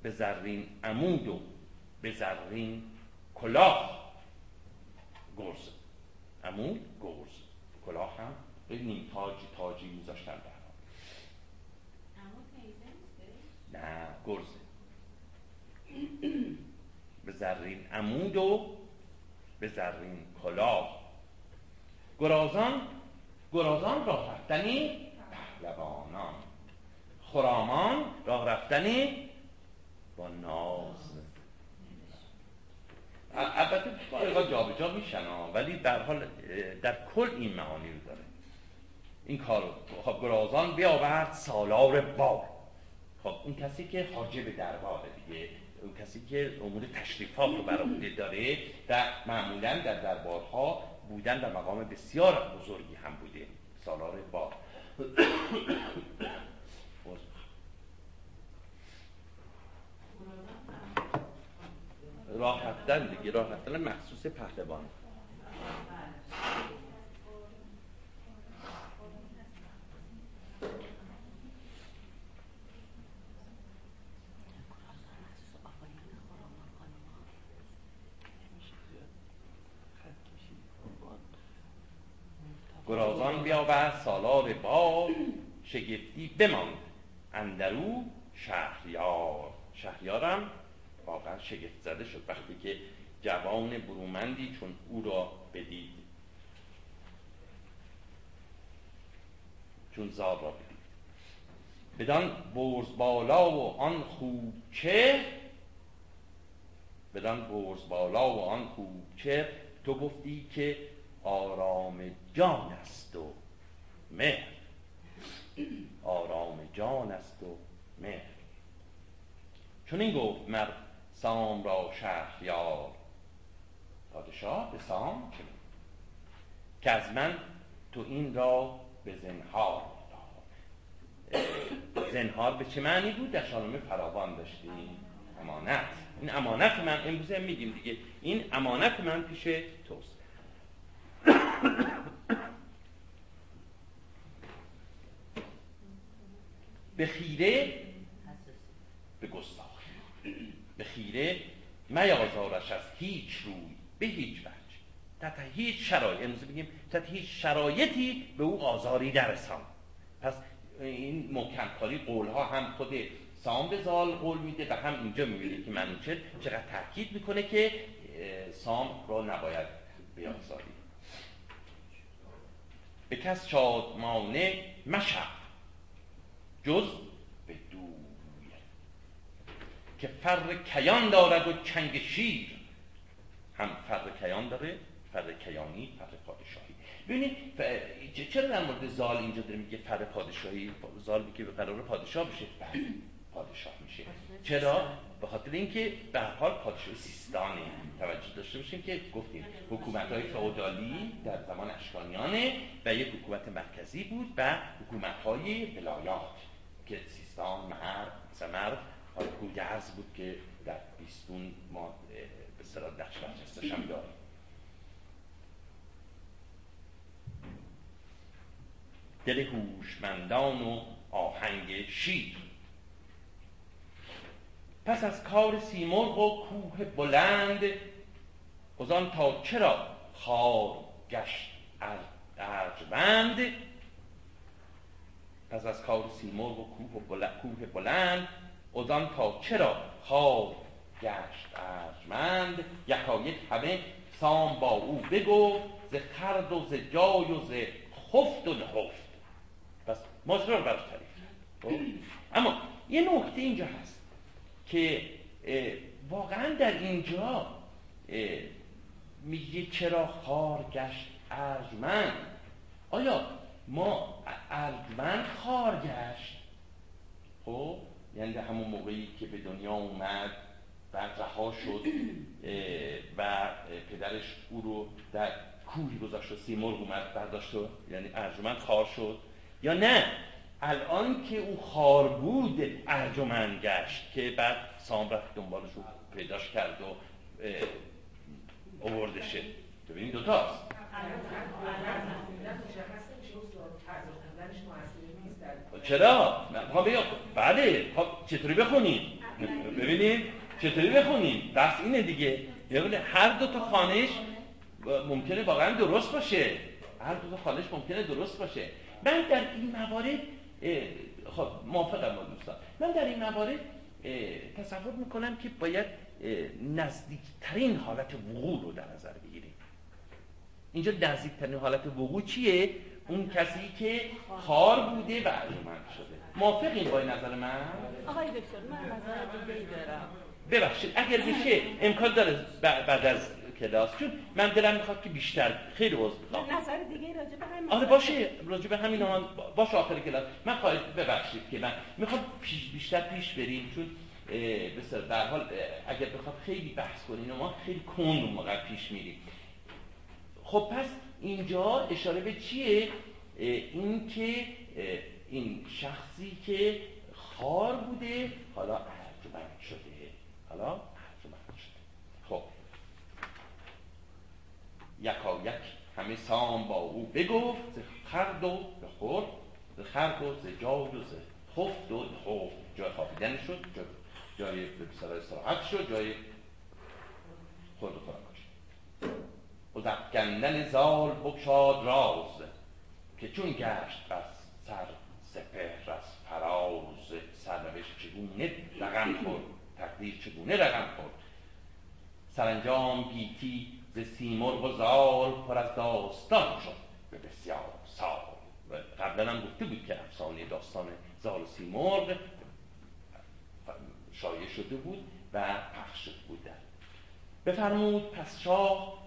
به زرین عمود و به زرین کلاه گرز. عمود گرز. کلاه هم به نیم تاج تاجی میذاشتن در نه گرزه. به زرین عمود و به زرین کلاه. گرازان گرازان راه رفتنی پهلوانان. خرامان راه رفتنی با ناز. البته جا جابجا میشن ولی در حال در کل این معانی رو داره. این کار خب گرازان بیاورد سالار بار. خب اون کسی که حاجب درباره دیگه اون کسی که امور تشریفات رو برای داره و معمولا در دربارها بودن در مقام بسیار بزرگی هم بوده. سالار بار. راه رفتن دیگه راه رفتن مخصوص پهلوان. گرازان بیاور سالار بار شگفتی بماند. اندرو شهریار. شهریارم شگفت زده شد وقتی که جوان برومندی چون او را بدید. چون زار را بدید. بدان برز بالا و آن خوبچه بدان برز بالا و آن خوبچه تو گفتی که آرام جان است و مهر. آرام جان است و مهر. چون این گفت مر سام را شهریار پادشاه به سام که از من تو این را به زنهار زنهار به چه معنی بود؟ در شانومه فراوان داشتیم. امانت. این امانت من امروزه میگیم دیگه. این امانت من پیش توست. به خیره؟ به گستاخی به خیره میازارش از هیچ روی به هیچ وجه. تحت هیچ شرایط امروز بگیم تحت هیچ شرایطی به او آزاری نرسان پس این محکم کاری قول ها هم خود سام زال قول میده و هم اینجا می‌بینید که منوچه چقدر تاکید می‌کنه که سام را نباید بیازاری. به کس شادمانه مشق جز که فر کیان دارد و چنگ شیر. هم فر کیان داره فر کیانی فر پادشاهی. ببینید چرا در مورد زال اینجا داره میگه فر پادشاهی؟ زال میگه به قرار پادشاه بشه. بله پادشاه میشه. چرا؟ به خاطر اینکه به حال پادشاه سیستانه. توجه داشته باشیم که گفتیم حکومت های فئودالی در زمان اشکانیانه و یک حکومت مرکزی بود و حکومت های ولایات که سیستان مرد مثلا مرد گودرز بود که در بیستون ما به صلاح نقش برجستش هم داریم. دل هوشمندان و آهنگ شیر. پس از کار سیمرغ و کوه بلند ازان تا چرا خار گشت ارجمند پس از کار سیمرغ و کوه بلند, کوه بلند ازان تا چرا خار گشت ارجمند؟ یکایک همه سام با او بگو ز خرد و ز جای و ز خفت و نهفت پس ماجرا رو براش تعریف اما یه نکته اینجا هست که واقعا در اینجا میگه چرا خار گشت ارجمند؟ آیا ما ارجمند خار گشت؟ خب؟ یعنی همون موقعی که به دنیا اومد و رها شد و پدرش او رو در کوهی گذاشت و سیمرغ اومد برداشت و یعنی ارجمند خار شد. یا نه الان که او خار بود ارجمند گشت که بعد سام رفت دنبالش رو پیداش کرد و اووردشه. ببینید دوتاست. چرا؟ ها بیا. بله. خب چطوری بخونیم ببینید چطوری بخونیم بس اینه دیگه. یعنی هر دو تا خانش ممکنه واقعا درست باشه. هر دو تا خانش ممکنه درست باشه. من در این موارد خب موافقم با دوستان. من در این موارد تصور می‌کنم که باید نزدیکترین حالت وقوع رو در نظر بگیریم. اینجا نزدیکترین حالت وقوع چیه؟ اون کسی که خار بوده و ارجمند شده. موافقین با نظر من؟ آقای دکتر من نظر دیگه دارم. ببخشید اگر بشه امکان داره بعد از کلاس چون من دلم می‌خواد که بیشتر خیلی عذر می‌خوام نظر دیگه راجع به همین آره باشه راجع به همین آن باشه آخر کلاس. من خواهید ببخشید که من می‌خوام پیش بیشتر پیش بریم چون بسیار در حال اگر بخواد خیلی بحث کنین ما خیلی کند اون موقع پیش میریم. خب پس اینجا اشاره به چیه؟ این که این شخصی که خار بوده حالا ارجمند شده. حالا ارجمند شده. خب. یکا یک همه سام با او بگفت خرد و بخورد ز خرد و ز جای و ز خفت و خفت. جای خوابیدن شد جای, جای به استراحت شد جای خورد و خوراک شد و زفگندن زال بکشاد راز که چون گشت بس سر سپهر از فراز سرنوشت چگونه رقم خورد؟ تقدیر چگونه رقم خورد؟ سرانجام گیتی ز سیمرغ و زال پر از داستان شد. به بسیار سال. قبلا هم گفته بود که افسانه داستان زال و سیمرغ شایع شده بود و پخش شده بود. بفرمود پس شاه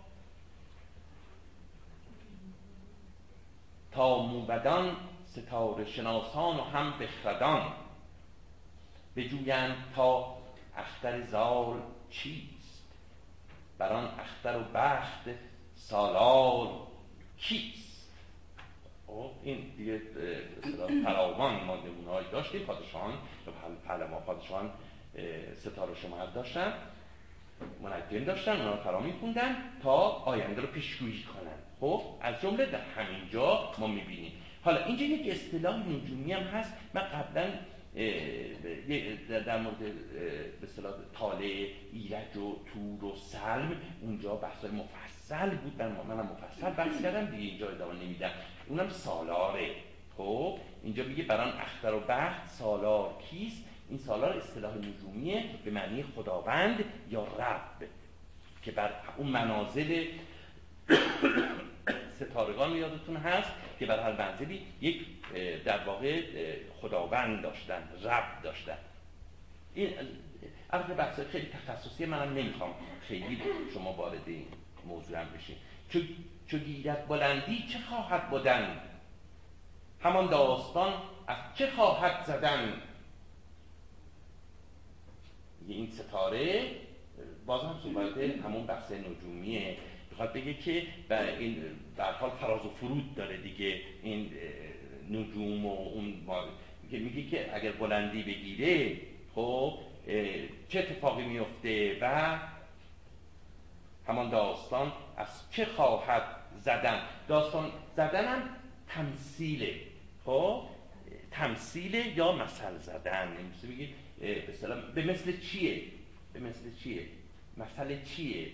تا موبدان ستاره شناسان و هم بخردان. بجویند تا اختر زال چیست؟ بر آن اختر و بخت سالار کیست؟ خب، این دیگه فراوان ما نمونه‌ای داشتیم. پادشاهان پهلوان پادشاهان ستاره شما داشتن منجم داشتن اونا فرا میخوندن تا آینده رو پیشگویی کنن. خب از جمله در همین جا ما می‌بینیم. حالا اینجا یک اصطلاح نجومی هم هست. من قبلا در مورد به اصطلاح طالع ایرج و تور و سلم اونجا بحث مفصل بود. من منم مفصل بحث کردم دیگه اینجا ادامه نمیدم. اونم سالاره. خب اینجا میگه بران اختر و بخت سالار کیست؟ این سالار اصطلاح نجومیه به معنی خداوند یا رب که بر اون منازل ستارگان یادتون هست که بر هر منزلی یک در واقع خداوند داشتن رب داشتن. این البته بحث خیلی تخصصی منم نمی‌خوام خیلی شما وارد این موضوع هم بشین. چو گیرت بلندی چه خواهد بودن همان داستان از چه خواهد زدن؟ این ستاره باز هم صحبت همون بحث نجومیه. می‌خواد بگه که این در حال فراز و فرود داره دیگه این نجوم و اون که میگه که اگر بلندی بگیره خب چه اتفاقی میفته و همان داستان از چه خواهد زدن؟ داستان زدن هم تمثیله خب؟ تمثیله یا مثل زدن؟ میگه به به مثل چیه؟ به مثل چیه؟ مثل چیه؟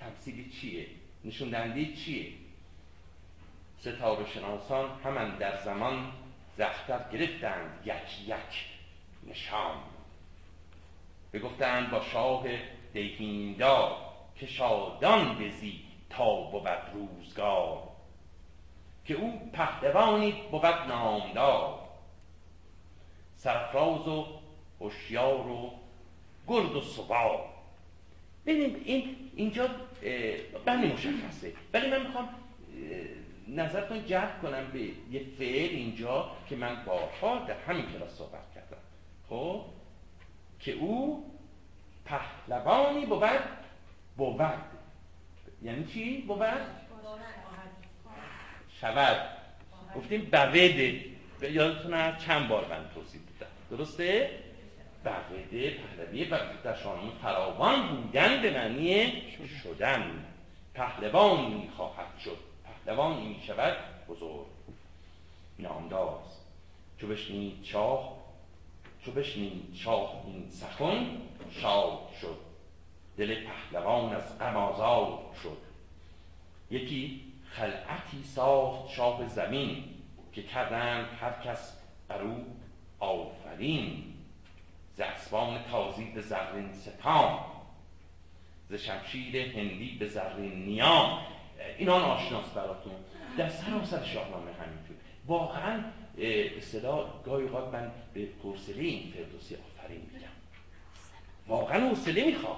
تمثیل چیه؟ نشون دهنده چیه؟ ستاره شناسان همان در زمان زختر گرفتند یک یک نشان. بگفتند با شاه دهیندار که شادان بزی تا بود روزگار که او پهلوانی بود نامدار. سرفراز و هوشیار و گرد و سوار. ببینید این اینجا بله مشخصه. ولی من می‌خوام نظرتون جلب کنم به یه فعل اینجا که من بارها در همین کلاس صحبت کردم. خب؟ که او پهلوانی بود. بود. یعنی چی بود؟ شود. گفتیم بوده. یادتون هست چند بار من توضیح دادم. درسته؟ بوده پهلوی و شاهنامه فراوان بودن به معنی شدن. پهلوانی خواهد شد. پهلوانی می شود بزرگ. نامداز چو بشنید شاه چو بشنید شاه این سخن شاد شد. دل پهلوان از غم شد. یکی خلعتی ساخت شاه زمین که کردند هر کس بر او آفرین. ز اسبان تازی به زرین ستام ز شمشیر هندی به زرین نیام. اینا آشناس براتون. در سراسر شاهنامه همینجور واقعا اصطلاح گاهی اوقات من به حوصله این فردوسی آفرین میگم. واقعا حوصله می‌خواد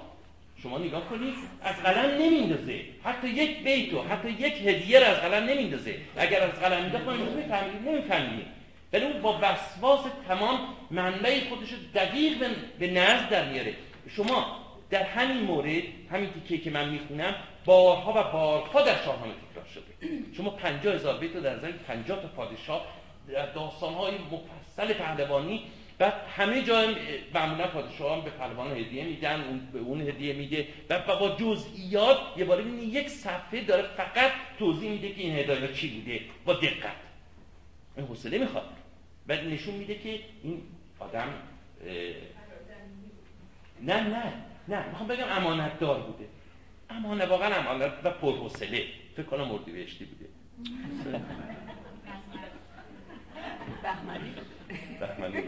شما نگاه کنید از قلم نمیندازه حتی یک بیتو حتی یک هدیه رو از قلم نمیندازه اگر از قلم مینداخت ما می‌فهمید. نمی‌فهمید. ولی اون با وسواس تمام منبع خودش دقیق به نزد در میاره. شما در همین مورد همین تیکه که من می‌خونم بارها و بارها در شاهنامه تکرار شده. شما پنجاه هزار بیت در نظر پنجاه تا پادشاه در داستانهای مفصل پهلوانی و همه جای معمولا پادشاهان به پهلوان هدیه میدن اون به اون هدیه میده و با جزئیات یه بار یک صفحه داره فقط توضیح میده که این هدایت چی بوده. با دقت. این حوصله می‌خواد و نشون میده که این آدم نه نه نه می‌خوام بگم امانت دار بوده. امانت واقعا امانت و پرحوصله. فکر کنم بهشتی بوده. بهمنی. بهمنی.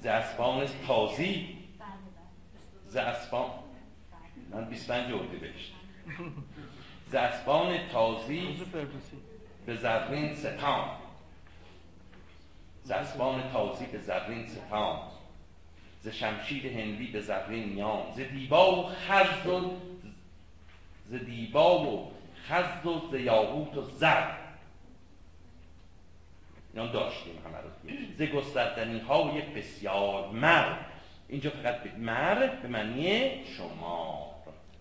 زسبان تازی. زسبان من 25 اردی بهشت زسبان تازی به زرین ستام زسبان تازی به زرین ستام ز شمشیر هندی به زرین نیام. ز دیبا و خز و ز دیبا و خز و ز یاقوت و زر. اینا داشتیم همه رو ز گستردنی های بسیار مر اینجا فقط مر به معنی شما.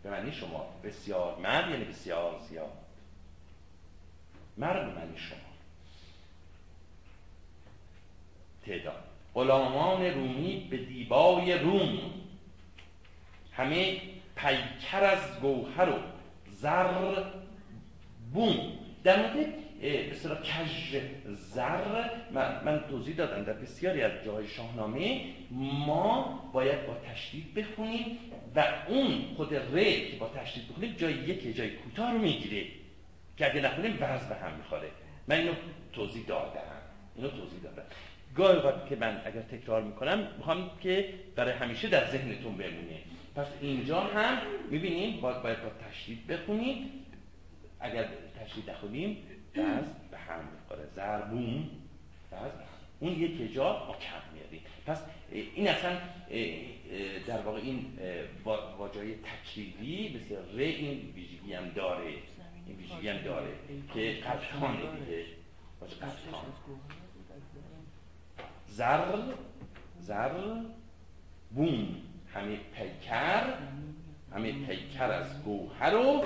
به معنی شما بسیار مر یعنی بسیار زیاد. مر به معنی شما. تعداد. غلامان رومی به دیبای روم. همه پیکر از گوهر و زر بوم. در مورد بسیار کج زر من, من توضیح دادم. در بسیاری از جای شاهنامه ما باید با تشدید بخونیم و اون خود ره که با تشدید بخونیم جای یک جای کوتاه رو می‌گیره که اگه نخونیم وز به هم می‌خوره. من اینو توضیح دادم. اینو توضیح دادم. گاهی که من اگر تکرار می‌کنم می‌خوام که برای همیشه در ذهنتون بمونه. پس اینجا هم می‌بینیم باید باید با تشدید بخونیم. اگر تشدید نخونیم دست به هم می‌خوره. زربون دست اون یک جا ما کم میاریم پس این اصلا در واقع این واجه تکلیدی مثل ر این ویژگی هم داره. این ویژگی هم داره که قطعانه دیگه. واجه قطعان زر زر بوم. همه پیکر همه پیکر از گوهر و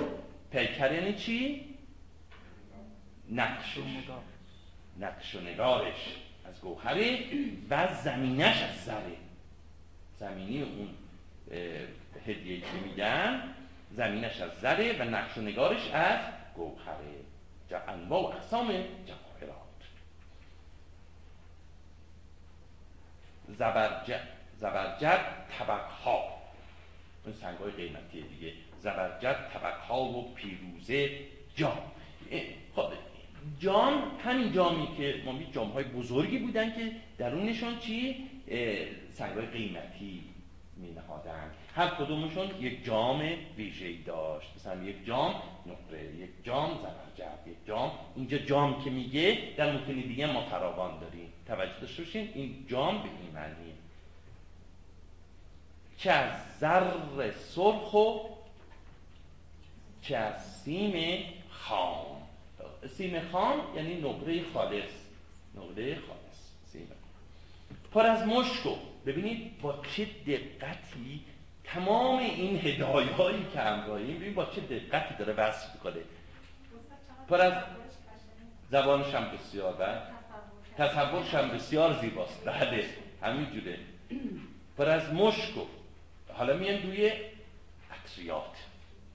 پیکر یعنی چی؟ نقش. نقش و نگارش از گوهره و زمینش از زره. زمینی اون هدیه که میگن زمینش از زره و نقش و نگارش از گوهره. انواع و اقسام جواهرات. زبرجد زبرجد طبق ها اون سنگ های قیمتی دیگه. زبرجد طبق ها و پیروزه جام خب جام همین جامی که ما می جام های بزرگی بودن که درونشون چی؟ سنگ های قیمتی می نهادن هر کدومشون یک جام ویژه‌ای داشت. مثلا یک جام نقره یک جام زبرجد یک جام. اینجا جام که میگه در متن دیگه ما فراوان داریم. توجه داشته باشین این جام به این معنیه چه از زر سرخ و چه از سیم خام. سیم خام یعنی نقره خالص. نقره خالص سیم پر از مشکو ببینید با چه دقتی تمام این هدایایی که همراهیم ببینید با چه دقتی داره وصف می‌کنه. پر از زبانش هم بسیار بله. تصورش هم بسیار زیباست. بله همینجوره پر از مشک و حالا میان روی عطریات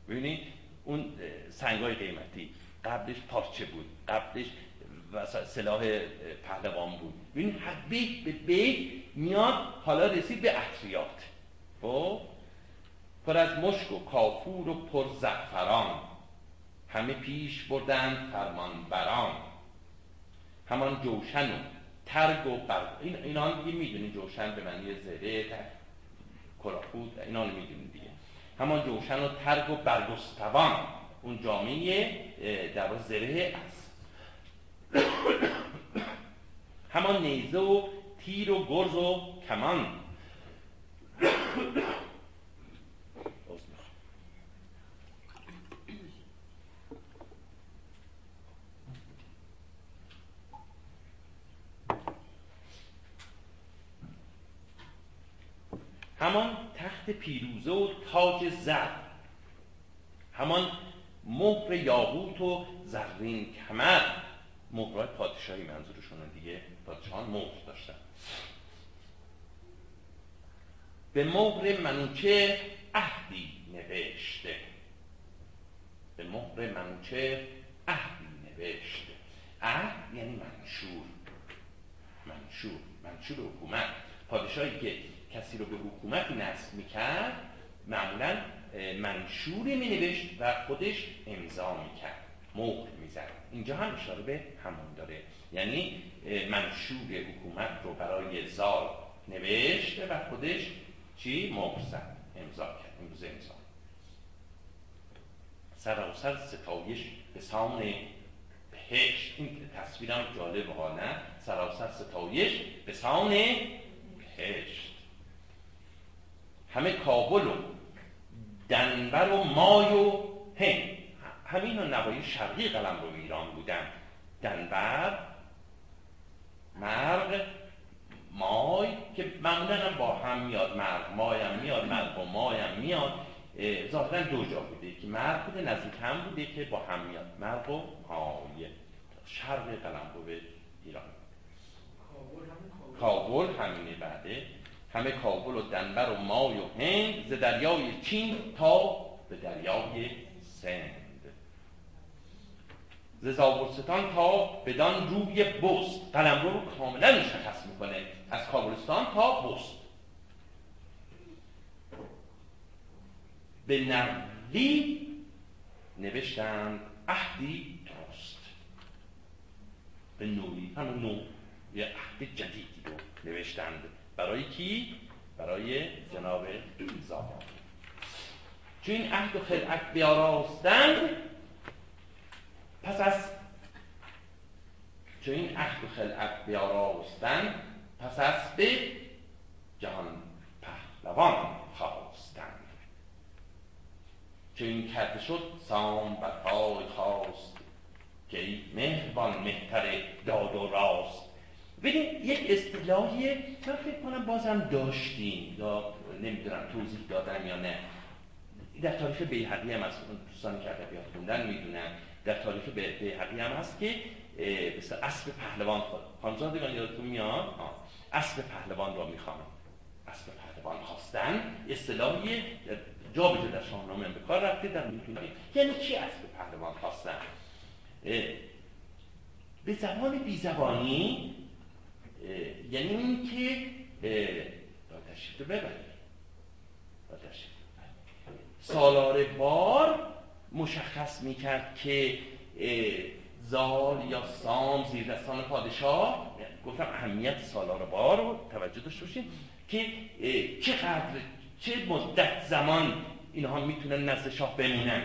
ببینید اون سنگای قیمتی. قبلش پارچه بود. قبلش سلاح پهلوان بود. ببینید بیت به بیت میاد حالا رسید به عطریات خب؟ پر از مشک و کافور و پر زعفران. همه پیش بردن فرمان بران همان جوشن و ترگ و بر این اینا دیگه می‌دونی جوشن به معنی زره کلاهود اینا رو می‌دونی دیگه. همان جوشن و ترگ و برگستوان. اون جامعه در زره است. همان نیزه و تیر و گرز و کمان. همان تخت پیروزه و تاج زر همان مهر یاقوت و زرین کمر. مهرهای پادشاهی منظورشونه دیگه پادشاهان مهر داشتن. به مهر منوچه عهدی نوشته. به مهر منوچه عهدی نوشته. عهد یعنی منشور. منشور. منشور حکومت. پادشاهی که کسی رو به حکومت نصب می‌کرد معمولا منشوری مینوشت و خودش امضا می‌کرد. مهر می‌زد. اینجا هم اشاره به همون داره. یعنی منشور حکومت رو برای زال نوشت و خودش چی؟ مهر زد. امضا کرد. امروز امضا. سراسر ستایش به سان بهشت. این تصویرم جالب ها نه؟ سراسر ستایش به سان بهشت. همه کابل و دنبر و مای و هند. همین نوای شرقی قلم رو ایران بودن. دنبر مرغ مای که معمولا با هم میاد. مرغ مای هم میاد مرغ و مای هم میاد. ظاهرا دو جا بوده. که مرغ بوده نزدیک هم بوده که با هم میاد. مرغ و مای. شرق قلم رو به ایران. کابل همینه بعده. همه کابل و دنبر و مای و هند ز دریای چین تا به دریای سند. ز زابلستان تا بدان روی بست. قلم رو کاملا مشخص می‌کنه. از کابلستان تا بست. به نوی نوشتند عهدی درست به نوی همون نو یه عهد جدیدی رو نوشتند. برای کی؟ برای جناب زامان چون این عهد و خلعت بیاراستند پس از چون این عهد و خلعت بیاراستند پس از به جهان پهلوان خواستند چون این کرده شد سام بر پای خواست که مهربان مهتر داد و راست. ببین یک اصطلاحی من فکر کنم بازم داشتیم. یا نمی‌دونم توضیح دادن یا نه. در تاریخ بیهقی هم از دوستانی که ادبیات خوندن می‌دونن. در تاریخ بیهقی هم هست که مثل اسب پهلوان خود. خانزادگان یادتون میاد؟ اسب پهلوان را می‌خوان اسب پهلوان خواستن. اصطلاحی جا به در شاهنامه به کار رفته. در می‌تونید یعنی چی اسب پهلوان خواستن؟ به زبان بیزبانی یعنی که تشریف ببرید سالار بار مشخص می‌کرد که زال یا سام زیر دستان پادشاه گفتم اهمیت سالار بار رو توجه داشته باشید که چقدر چه مدت زمان اینها می‌تونن نزد شاه بمونن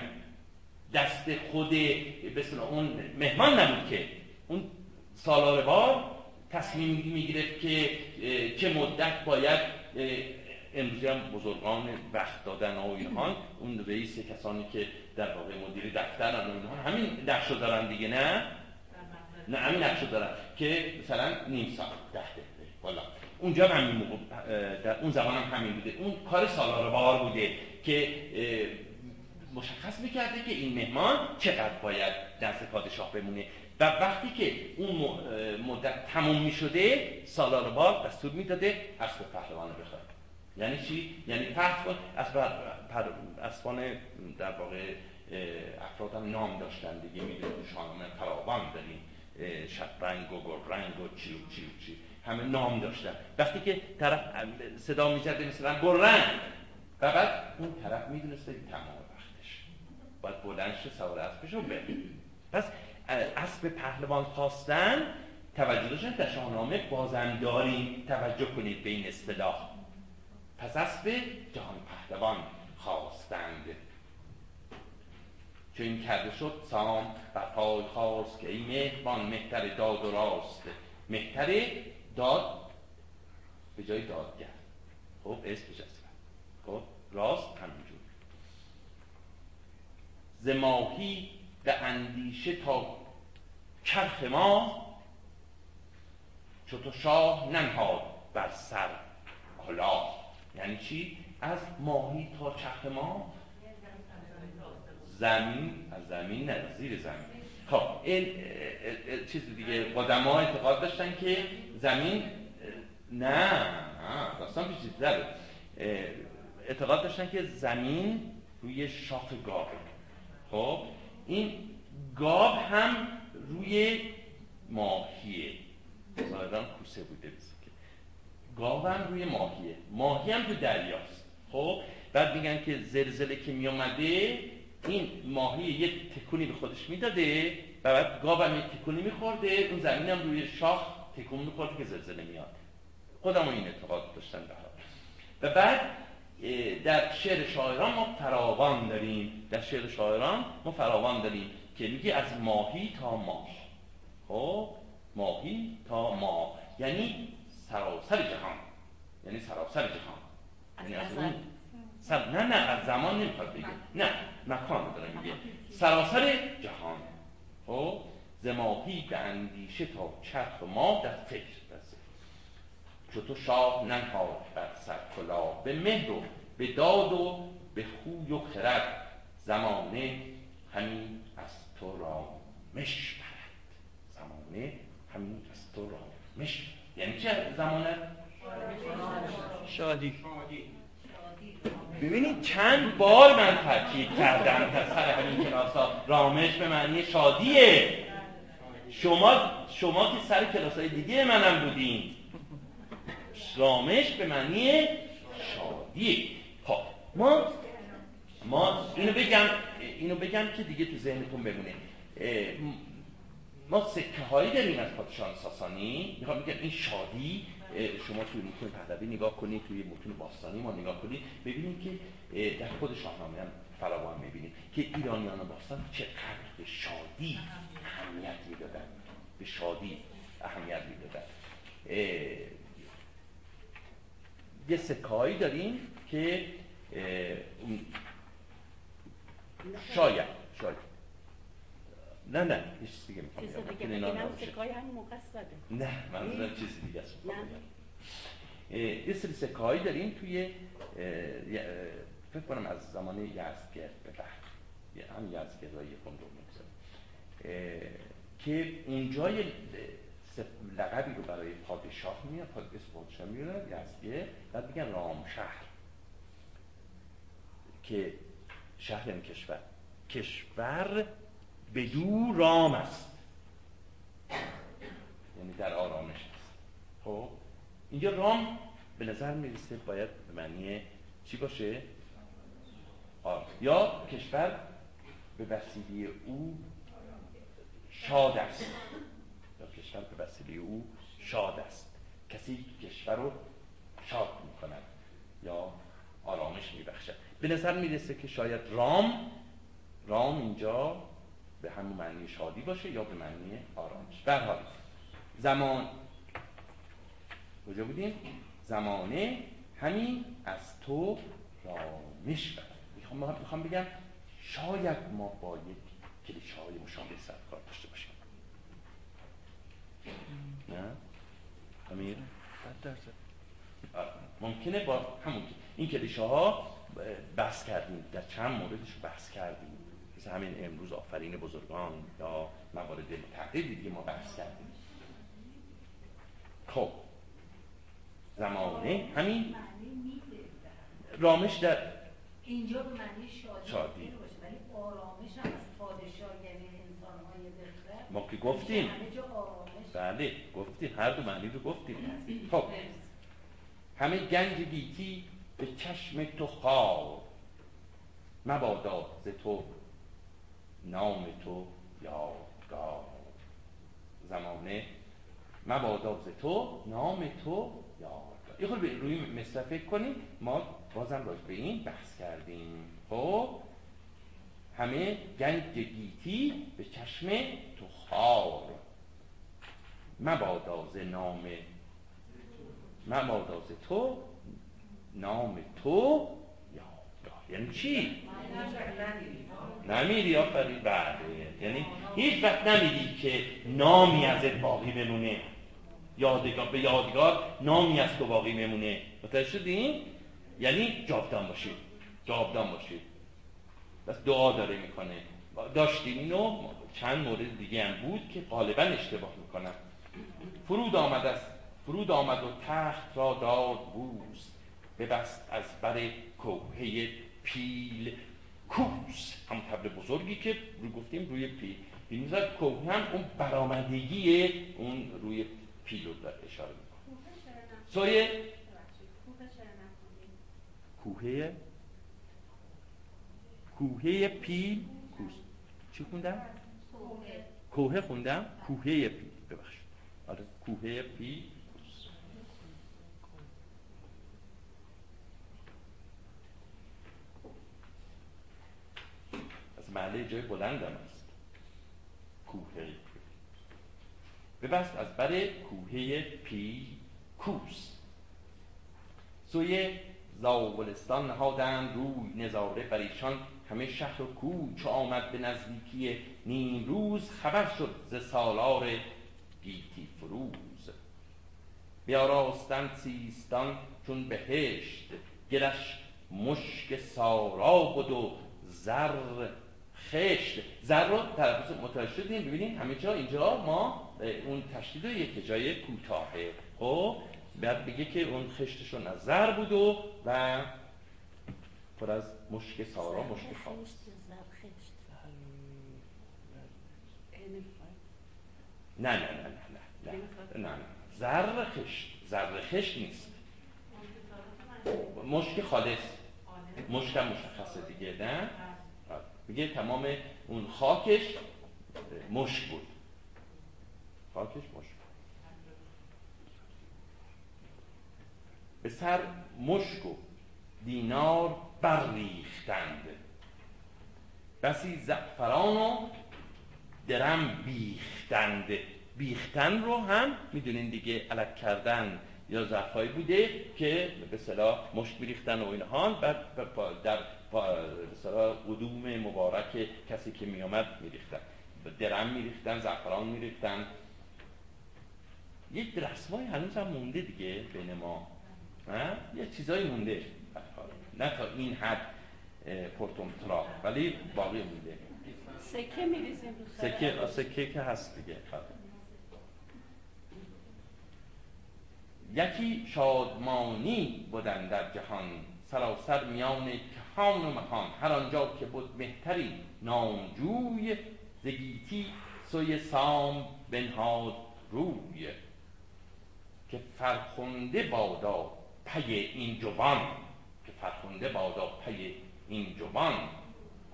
دست خود به اون مهمان نبود که اون سالار بار تصمیم می‌گیره که چه مدت باید امروزی هم بزرگان وقت دادن و اینها. اون رئیس کسانی که در واقع مدیر دفترن و اینها. همین نقشو دارن دیگه نه؟ نه همین نقشو دارن که مثلا نیم ساعت ده دقیقه. والا. اونجا هم همین موقع در اون زمان هم همین بوده. اون کار سالار بار بوده که مشخص می‌کرده که این مهمان چقدر باید نزد پادشاه بمونه. و وقتی که اون مدت تموم می‌شده سالار بار دستور می‌داده اسب پهلوان رو بخواد یعنی چی؟ یعنی پهلوان اسب اسبان در واقع افراد هم نام داشتن دیگه. می‌دونید شاهنامه فراوان داریم. شطرنگ و گلرنگ و چی و چی و چی. همه نام داشتن. وقتی که طرف صدا می‌زده مثلا گلرنگ و بعد اون طرف می‌دونسته تمام وقتش. باید بلند شه سوار اسبش رو پس اسب پهلوان خواستن توجه داشتن در شاهنامه بازم داریم توجه کنید به این اصطلاح. پس اسب جهان پهلوان خواستند. چون کرده شد سام بر پای خواست که این مهربان مهتر داد و راست. مهتر داد به جای دادگر. خب اسمش است خب راست همینجور. ز ماهی به اندیشه تا چرخ ما چو شاه ننهاد بر سر کلاه. یعنی چی؟ از ماهی تا چرخ ما. زمین از زمین نه زیر زمین. خب این چیز دیگه. قدما اعتقاد داشتن که زمین نه داستان پیچیده‌تره اه، اعتقاد داشتن که زمین روی شاخ گاوه خب این گاو هم روی ماهیه. ظاهرا کوسه بوده گاو هم روی ماهیه. ماهی هم تو دریاست. خب؟ بعد میگن که زلزله که میومده این ماهی یک تکونی به خودش می‌داده و بعد گاو هم یک تکونی میخورده. اون زمین هم روی شاخ تکون میخورده که زلزله میاد خودم این اعتقاد داشتن به. و بعد در شعر شاعران ما فراوان داریم. در شعر شاعران ما فراوان داریم که میگه از ماهی تا ماه. خب ماهی تا ماه. یعنی سراسر جهان. یعنی سراسر جهان. یعنی از اون سر... نه نه از زمان نمی‌خواد بگه. نه مکان داره میگه. سراسر جهان. خب ز ماهی به اندیشه تا چرخ و ماه در فکر. چو تو شاه ننهاد بر سر کلاه. به مهر و به داد و به خوی و خرد. زمانه همین از تو را مش برد. زمانه همین از تو را مش یعنی چه زمانه؟ شادی. ببینید چند بار من تاکید کردم در سر همین کلاس ها رامش به معنی شادیه. شما شما که سر کلاس های دیگه منم بودین. رامش به معنی شادیه خب ما ما اینو بگم اینو بگم که دیگه تو ذهنتون بمونه. ما سکه هایی داریم از پادشاهان ساسانی. می‌خوام بگم این شادی شما توی متون پهلوی نگاه کنید توی متون باستانی ما نگاه کنید ببینید که در خود شاهنامه هم فراوان می‌بینید که ایرانیان باستان چقدر به شادی اهمیت می‌دادن. به شادی اهمیت می‌دادن. یه سکایی داریم که شاید شاید. نه نه یه چیز دیگه می‌خوام چیز. دیگه. سکای همین موقع زده. نه منظورم چیز دیگه است. یه سری سکایی داریم توی فکر کنم از زمان یزدگرد به بعد. یه- هم یزدگرد و یکم دوم اه، که اونجا یه س- لقبی رو برای پادشاه میاد پاد- اسم پادشاه میاد یزدگرد بعد میگن رامشهر که شهر یعنی کشور. کشور بدو رام است. یعنی در آرامش است. خب اینجا رام به نظر می‌رسه باید به معنی چی باشه؟ آه. یا کشور به وسیله او شاد است. کشور به وسیله او شاد است. کسی کشور رو شاد می‌کند یا آرامش میبخشد. به نظر می‌رسه که شاید رام رام اینجا به همون معنی شادی باشه یا به معنی آرامش. به هر حال زمان. کجا بودیم؟ زمانه همین از تو رامش برد می‌خوام بگم شاید ما باید کلیشه های مشابه سر کار داشته باشیم. نه؟ امیر. ممکنه با همون این کلیشه ها بحث کردیم. در چند موردش بحث کردیم. مثل همین امروز آفرین بزرگان یا موارد متعددی دیگه ما بحث کردیم. خب. زمانه همین رامش در اینجا به معنی شادی, شادی. باشه ولی آرامش هم از پادشاه یعنی انسانهای بخرد ما که گفتیم. همه جا آرامش بله گفتیم هر دو معنی رو گفتیم. خب همه گنج گیتی به چشم تو خواب مبادا ز تو نام تو یادگار. زمانه مبادا ز تو نام تو یادگار. یه خود روی مثل فکر کنیم ما بازم راجع به این بحث کردیم. خب همه گنج گیتی به چشم تو خواب مبادا ز نام مبادا ز تو نام تو یادگار یعنی چی؟ نمیری آفرین. بله. یعنی هیچ وقت نمیری که نامی ازت باقی بمونه. یادگار به یادگار نامی از تو باقی بمونه. متوجه شدین یعنی جاودان باشید جاودان باشید بس دعا داره می‌کنه. داشتیم اینو چند مورد دیگه هم بود که غالبا اشتباه می‌کنن فرود آمد از فرود آمد و تخت را داد بوز ببست از بر کوهه پیل. کوس هم تبل بزرگی که رو گفتیم روی پیل. پیل کوه هم اون برآمدگی اون روی پیل رو اشاره می‌کنه. سایه؟ کوهه کوهه؟ پیل؟ کوس. چی خوندم؟ کوهه خوندم؟ کوهه پیل. آره کوهه کوس از محله جای بلندم است کوهه ببست از بر کوهه پی کوس سوی زاولستان نهادند روی نظاره بر ایشان همه شهر و کوه چو آمد به نزدیکی نیم روز خبر شد ز سالار گیتی فروز. بیاراستن سیستان چون بهشت گلش مشک سارا بود و زر خشت. زر رو طرف متوجه شدیم. ببینیم همه جا اینجا ما اون تشدید رو یک جای کوتاهه. خب بعد بگه که اون خشتشون از زر بود و و پر از مشک سارا مشک خاص. نه نه نه نه نه نه نه خشت زر خشت نیست. مشک خالص. مشک هم مشخصه دیگه نه؟ میگه تمام اون خاکش مشک بود. خاکش مشک به سر مشک و دینار برریختند. بسی زعفران و درم بیختند. بیختن رو هم می‌دونین دیگه علک کردن یا ظرفایی بوده که به صلاح مشک بیریختن و اینها. بعد در به صلاح قدوم مبارک کسی که میامد میریختن. درم میریختن زعفران میریختن. یک رسمای هنوز هم مونده دیگه بین ما. یه چیزایی مونده. نه تا این حد پرتومترا ولی باقی مونده. سکه میریزیم سکه سکه که هست دیگه. یکی شادمانی بودن در جهان سراسر میان کهان و مکان. هر آنجا که بود مهتری نامجوی زگیتی سوی سام بنهاد روی. که فرخنده بادا پی این جوان. که فرخنده بادا پی این جوان.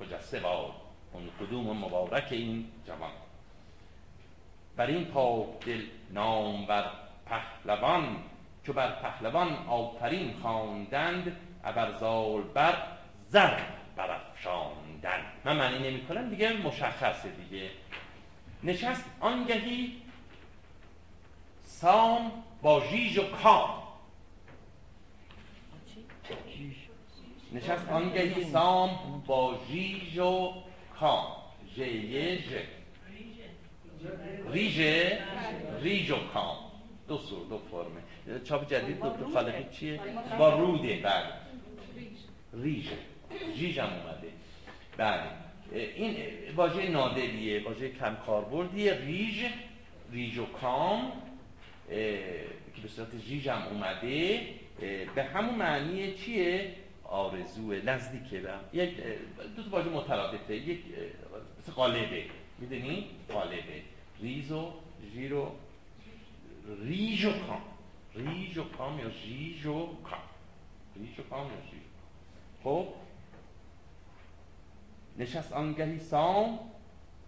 خجسته باد اون قدوم مبارک این جوان. بر این پاک دل نامور پهلوان چو بر پهلوان آفرین خواندند ابرزال بر زر برافشاندن من معنی نمی کنم دیگه مشخصه دیگه نشست آنگهی سام با ژیژ و کام نشست آنگهی سام با ژیژ و کام ژ ریژه ریژ کام دو صورت دو فرمه. چاپ جدید دکتر خالقی چیه؟ با روده بله. ریژه. ژیژ هم اومده. بله. این واژه نادریه واژه کم کاربردیه ریژ ریژ و کام که به صورت ژیژ هم اومده به همون معنی چیه؟ آرزوه نزدیکه به. یک دو تا واژه مترادفه. یک مثل قالبه. می‌دونی؟ قالبه. ریژ و ژیژ و ریژ و کام ریژ و کام یا ژیژ و کام ریژ و کام یا ژیژ خب نشست آنگهی سام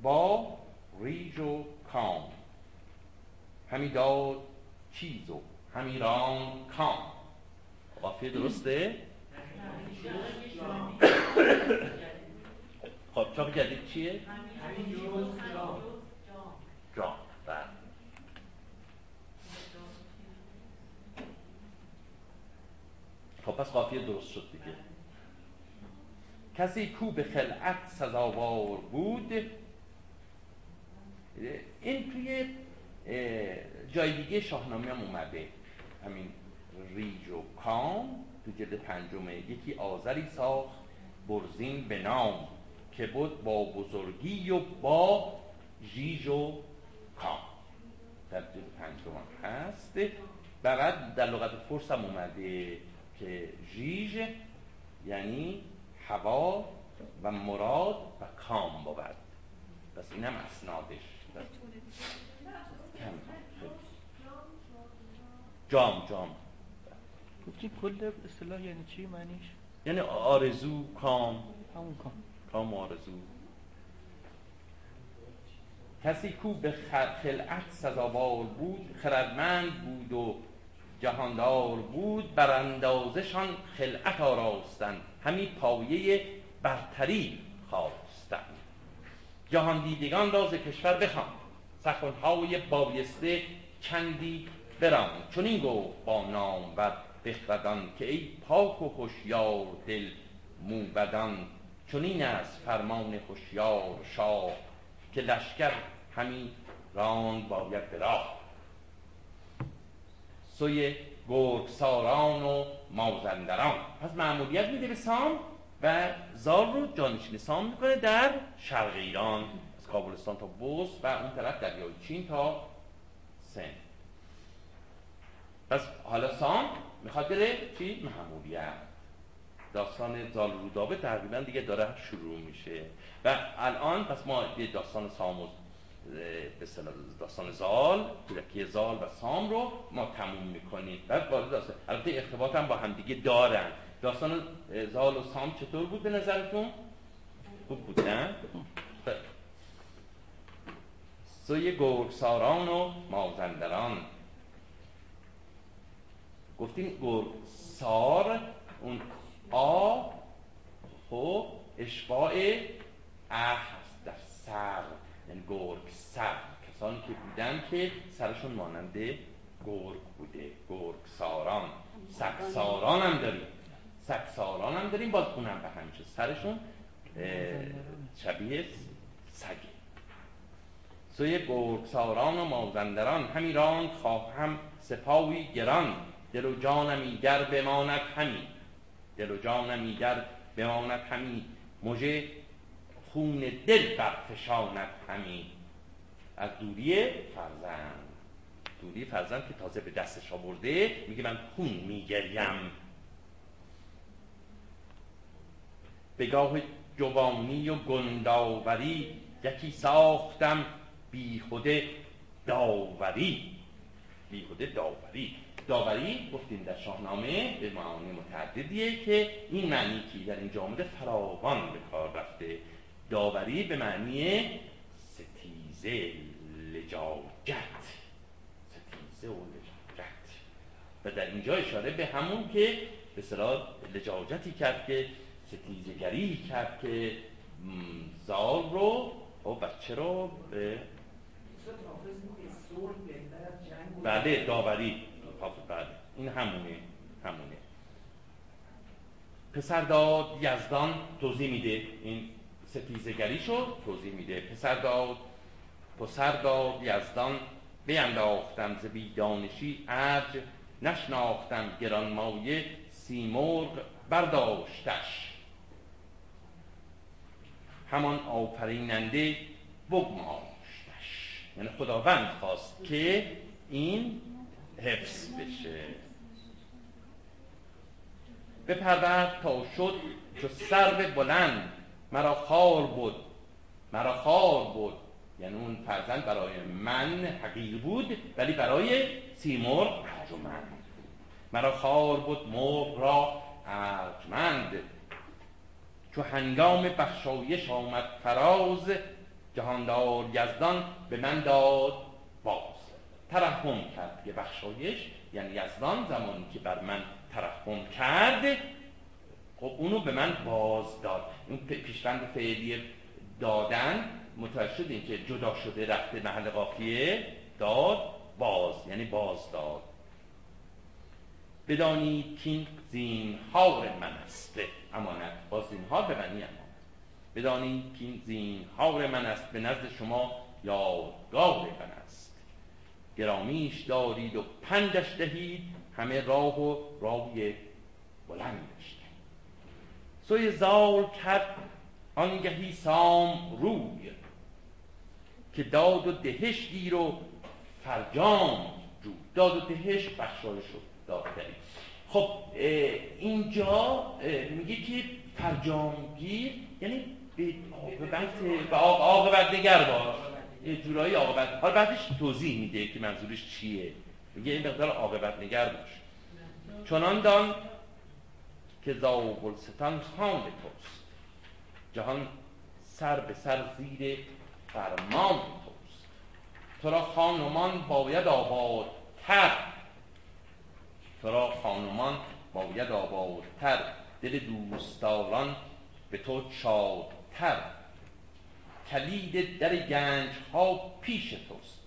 با ریژ و کام همی داد چیز و همی راند کام قافیه درسته؟ خب چاپ جدید چیه؟ جام بله خب پس قافیه درست شد دیگه. کسی کو به خلعت سزاوار بود؟ این توی جای دیگه شاهنامه هم اومده. همین ریج و کام تو جلد پنجمه. یکی آذری ساخت برزین به نام که بود با بزرگی و با ژیژ و کام. در جلد پنجم هست. بعد در لغت فرس هم اومده. که ژیژ یعنی هوا و مراد و کام بود. پس این هم اسنادش. جام جام. گفتی کل اصطلاح یعنی چی؟ معنیش؟ یعنی آرزو کام. همون کام. کام و آرزو. کسی کو به خلعت سزاوار بود خردمند بود و جهاندار بود بر اندازشان خلعت آراستند همی پایه برتری خواستند جهان دیدگان را ز کشور بخوان سخنهای بایسته چندی بران چون این گفت با نام و بخردان که ای پاک و هوشیار دل موبدان. چون این است فرمان هوشیار شاه که لشکر همی راند باید به راه. سوی گرگساران و مازندران. پس معمولیت میده به سام و زال رو جانشین سام می‌کنه در شرق ایران. از کابلستان تا بوس و اون طرف دریای چین تا سن. پس حالا سام می‌خواد بره چی؟ معمولیت. داستان زال رودابه تقریبا دیگه داره شروع میشه. و الان پس ما یه داستان سام و اه، به داستان زال کودکی زال و سام رو ما تموم می‌کنیم. بعد وارد داستان البته ارتباط هم با همدیگه دارن. داستان زال و سام چطور بود به نظرتون؟ خوب بود نه؟ ب- سوی گرگساران و مازندران. گفتیم گرگسار اون آ خب اشباع اه هست در سر. یعنی گرگ سر. کسانی که بودن که سرشون مانند گرگ بوده. گرگ ساران سکساران هم داریم. سکساران هم داریم. باز اونم به همیشه سرشون شبیه سگه. سوی گرگساران و مازندران همی راند خواهم سپاهی گران. دل و جانم ایگر بماند همی. دل و جانم ایگر بماند همی. مژه خون دل برفشاند همی. از دوری فرزند. دوری فرزند که تازه به دستش آورده میگه من خون میگریم. به گاه جوانی و گنداوری یکی ساختم بیخوده داوری. بیهوده داوری. داوری گفتیم در شاهنامه به معانی متعددیه که این معنی که در اینجا آمده فراوان به کار رفته. داوری به معنی ستیزه لجاجت. ستیزه و لجاجت. و در اینجا اشاره به همون که به صلاح لجاجتی کرد که ستیزگری کرد که زال رو و بچه رو به بله داوری. حافظ بله. این همونه همونه. پسر داد یزدان توضیح میده این ستیزگریشو توضیح میده. پسر داد پسر داد یزدان بینداختم ز بیدانشی ارج نشناختم گرانمایه سیمرغ برداشتش. همان آفریننده بگماشتش. یعنی خداوند خواست که این حفظ بشه. بپرورد تا شد چو سرو بلند. مرا خار بود. مرا خار بود. یعنی اون فرزند برای من حقیر بود ولی برای سیمرغ ارجمند مرا خار بود مرغ را ارجمند. چو هنگام بخشایش آمد فراز جهاندار یزدان به من داد باز. ترحم کرد که بخشایش یعنی یزدان زمانی که بر من ترحم کرد خب اونو به من باز داد این پیشوند فعلی دادن متوجه شدیم که جدا شده رفته محل قافیه داد باز یعنی باز داد بدانی کین زینهار من است. امانت با زینهار به معنی امانت بدانی کین زینهار من است به نزد شما یادگار من است. گرامیش دارید و پندش دهید همه راه و راوی بلندش. سوی زال کرد آنگهی سام روی که داد و دهش گیر و فرجام جو. داد و دهش بخشایش شد دادتری خب اینجا میگه که فرجامگیر یعنی به عاقبت به عاقبت نگر باش. یه جورایی عاقبت حالا بعدش توضیح میده که منظورش چیه. میگه این مقدار عاقبت نگر باش. چنان دان که زاوگلستان خان توست جهان سر به سر زیر فرمان توست تو را خانمان باید آبادتر. تو را خانمان باید آبادتر. دل دوستداران به تو شادتر کلید در گنج ها پیش توست.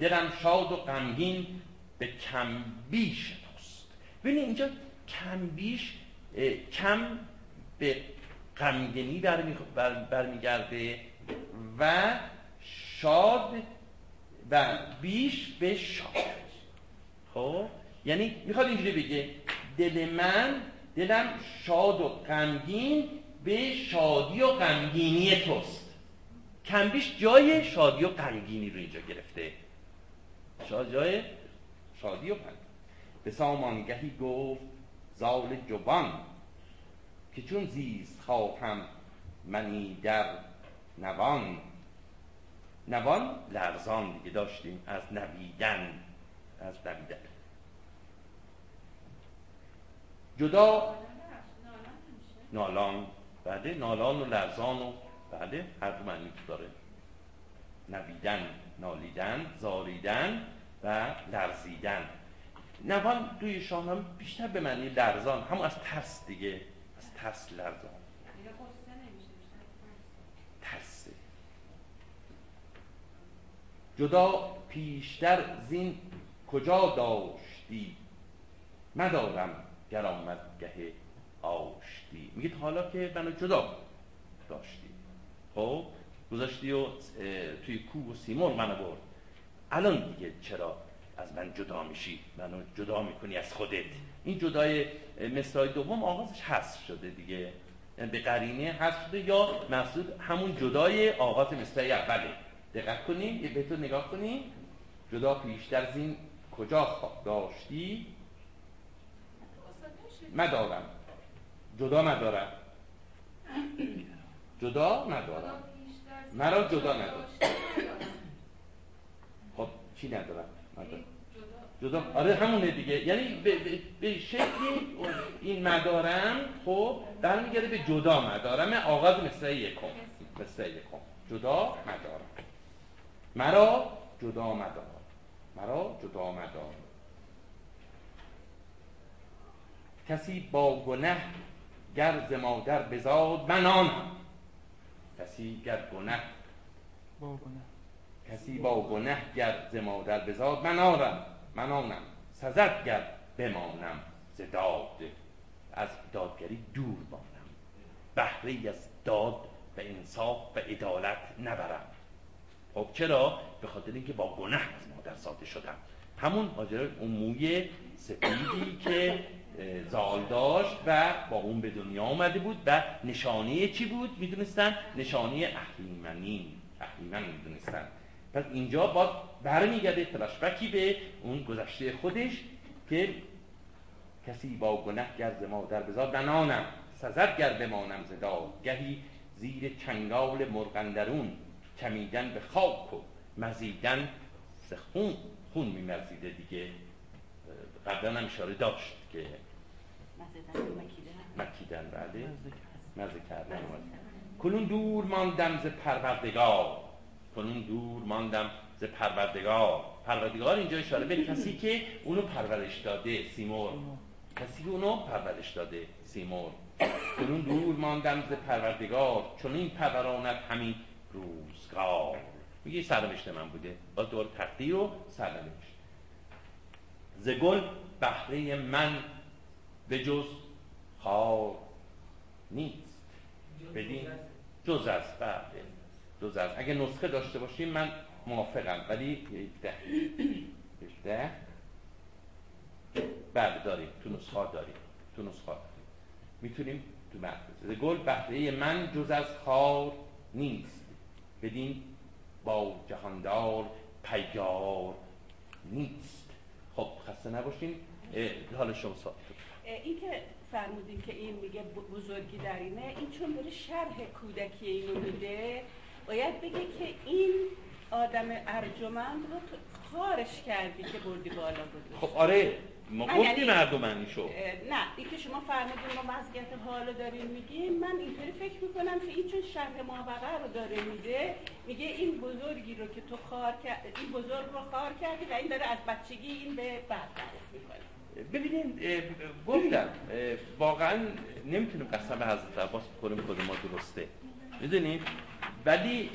دلم شاد و غمگین به کمبیش توست. ببینید اینجا کمبیش کم به غمگینی برمیگرده و شاد و بیش به شاد. خب؟ یعنی می‌خواد اینجوری بگه دل من دلم شاد و غمگین به شادی و غمگینی توست. کمبیش جای شادی و غمگینی رو اینجا گرفته. شاد جای شادی و غمگین. به سامانگهی گفت زال جوان که چون زیست خواهم منی در نوان. نوان لرزان دیگه داشتیم از نویدن از نویدن. جدا نالان بله نالان و لرزان و بله هر دو معنی داره. نویدن نالیدن زاریدن و لرزیدن. نوان دوی شاهنامه بیشتر به معنی لرزان همون از ترس دیگه از ترس لرزان. ترسه. جدا پیشتر زین کجا داشتی؟ مدارم گر آمد گه آشتی. میگید حالا که منو جدا داشتی. خب گذاشتی و توی کوه و سیمور منو برد. الان دیگه چرا از من جدا میشی منو جدا می‌کنی از خودت. این جدای مصرای دوم آغازش حذف شده دیگه. یعنی به قرینه حذف شده یا مقصود همون جدای آغاز مصرای اوله. دقت کنیم یه بهتون نگاه کنیم جدا پیشتر از این کجا داشتی؟ مدارم. جدا مدارم. جدا ندارم مرا جدا ندارم خب چی ندارم؟ جدا. آره همونه دیگه. یعنی به, به, شکلی این مدارم خب برمیگرده به جدا مدارم. آغاز مثل یکم مثل یکم. جدا مدارم. مرا جدا مدار مرا جدا مدار کسی با گنه گر مادر بزاد من آنم. کسی گر گنه با گناه کسی با گنه گر ز مادر بزاد من آرم من آنم. سزد گر بمانم ز داد. از دادگری دور مانم. بهره از داد و انصاف و عدالت نبرم. خب چرا؟ به خاطر اینکه با گناه از مادر ساده شدم. همون ماجرای اون موی سفیدی که زال داشت و با اون به دنیا آمده بود و نشانه چی بود؟ می‌دونستن؟ نشانه اهریمنی. اهریمن می‌دونستن. پس اینجا باز برمیگرده فلاشبکی به اون گذشته خودش که کسی با گنه گر ز مادر بزاد ننانم سزد گر بمانم ز داد گهی زیر چنگال مرغندرون چمیدن به خاک و مزیدن ز خون میمرزیده دیگه. قبلا هم اشاره داشت که مکیدن بله. مزه کردن. کنون دور ماندم ز پروردگار. کنون دور ماندم ز پروردگار. پروردگار اینجا اشاره به کسی که اونو پرورش داده سیمور کسی که اونو پرورش داده سیمور کنون دور ماندم ز پروردگار. چون این پروراند همین روزگار. میگه سرنوشت من بوده. با دور تقدیر و سرنوشت. ز گل بهره من به جز خار نیست. بدین جز از بله. جز از اگه نسخه داشته باشیم من موافقم ولی ده ده بله داریم. تو نسخه داریم. تو نسخه داریم. می‌تونیم تو متن گل بهره من جز از خار نیست. بدین با جهاندار پیگار نیست. خب خسته نباشین. حال شما صاحب این که فرمودین که این میگه بزرگی در اینه این چون داره شرح کودکی اینو میده. باید بگه که این آدم ارجمند رو تو خارش کردی که بردی بالا گذاشتی. خب آره ما گفتیم یعنی- مردمنیشو اه، نه این که شما فرمودین ما وضعیت حالو داریم میگیم من اینطوری فکر می‌کنم که این چون شرح ماوقع رو داره میده میگه این بزرگی رو که تو خار کرد این بزرگ رو خار کردی و این داره از بچگی این به بعد تعریف می‌کنه. ببینید اه، گفتم واقعا نمی‌تونیم قسم حضرت عباس بخوریم خود ما درسته. می‌دونید؟ ولی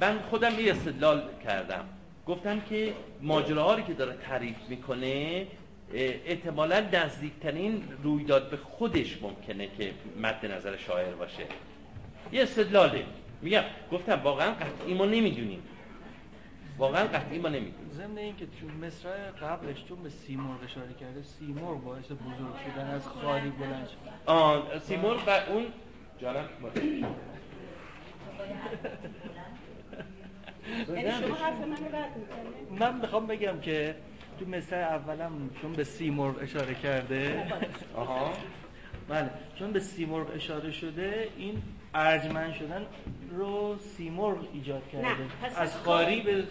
من خودم یه استدلال کردم. گفتم که ماجراهایی که داره تعریف می‌کنه احتمالا نزدیکترین رویداد به خودش ممکنه که مد نظر شاعر باشه. یه استدلاله. میگم گفتم واقعا قطعی ما نمی‌دونیم. واقعا قطعی ما نمی‌دونیم. ضمن اینکه تو مصرع قبلش چون به سیمرغ اشاره کرده سیمرغ باعث بزرگ شدن از خالی بلند شد آه سیمور و اون جانم یعنی شما حرف رد می‌کنه من می‌خوام بگم که تو مصرع اولم چون به سیمرغ اشاره کرده. آها. بله. چون به سیمرغ اشاره شده این ارجمند شدن رو سیمرغ ایجاد نه کرده پس از خاری به نه نه.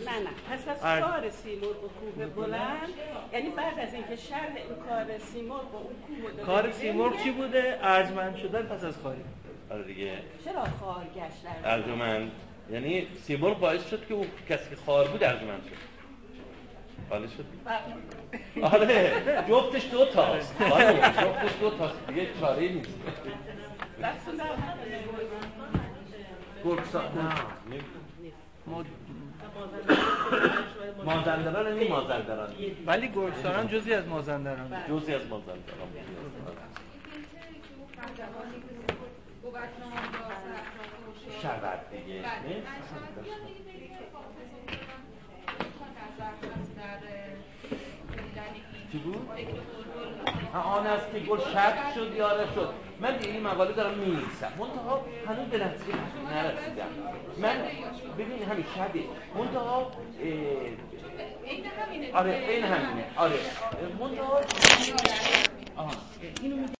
پس از ارج- کار سیمرغ و کوه بلند. یعنی بعد از اینکه شرح این کار سیمرغ و اون کوه رو کار سیمرغ چی بوده؟ ارجمند شدن پس از خاری. آره دیگه. چرا خار گشت ارجمند. یعنی سیمرغ باعث شد که اون کسی که خار بود ارجمند شد. حالا شد. آره. جفتش دو تاست آره جفتش دو تاست دیگه چاره نیست. گرگسا نه. ما- مازندران این مازندران ولی گرگساران جزی از مازندران جزی از مازندران بود. شود دیگه؟ چی بود؟ آن است که گل شک شد یاره شد من دیگه این مقاله دارم می نویسم منتها هنوز به نتیجه نرسیدم من ببین همین شبه منتها آره این همینه آره منتها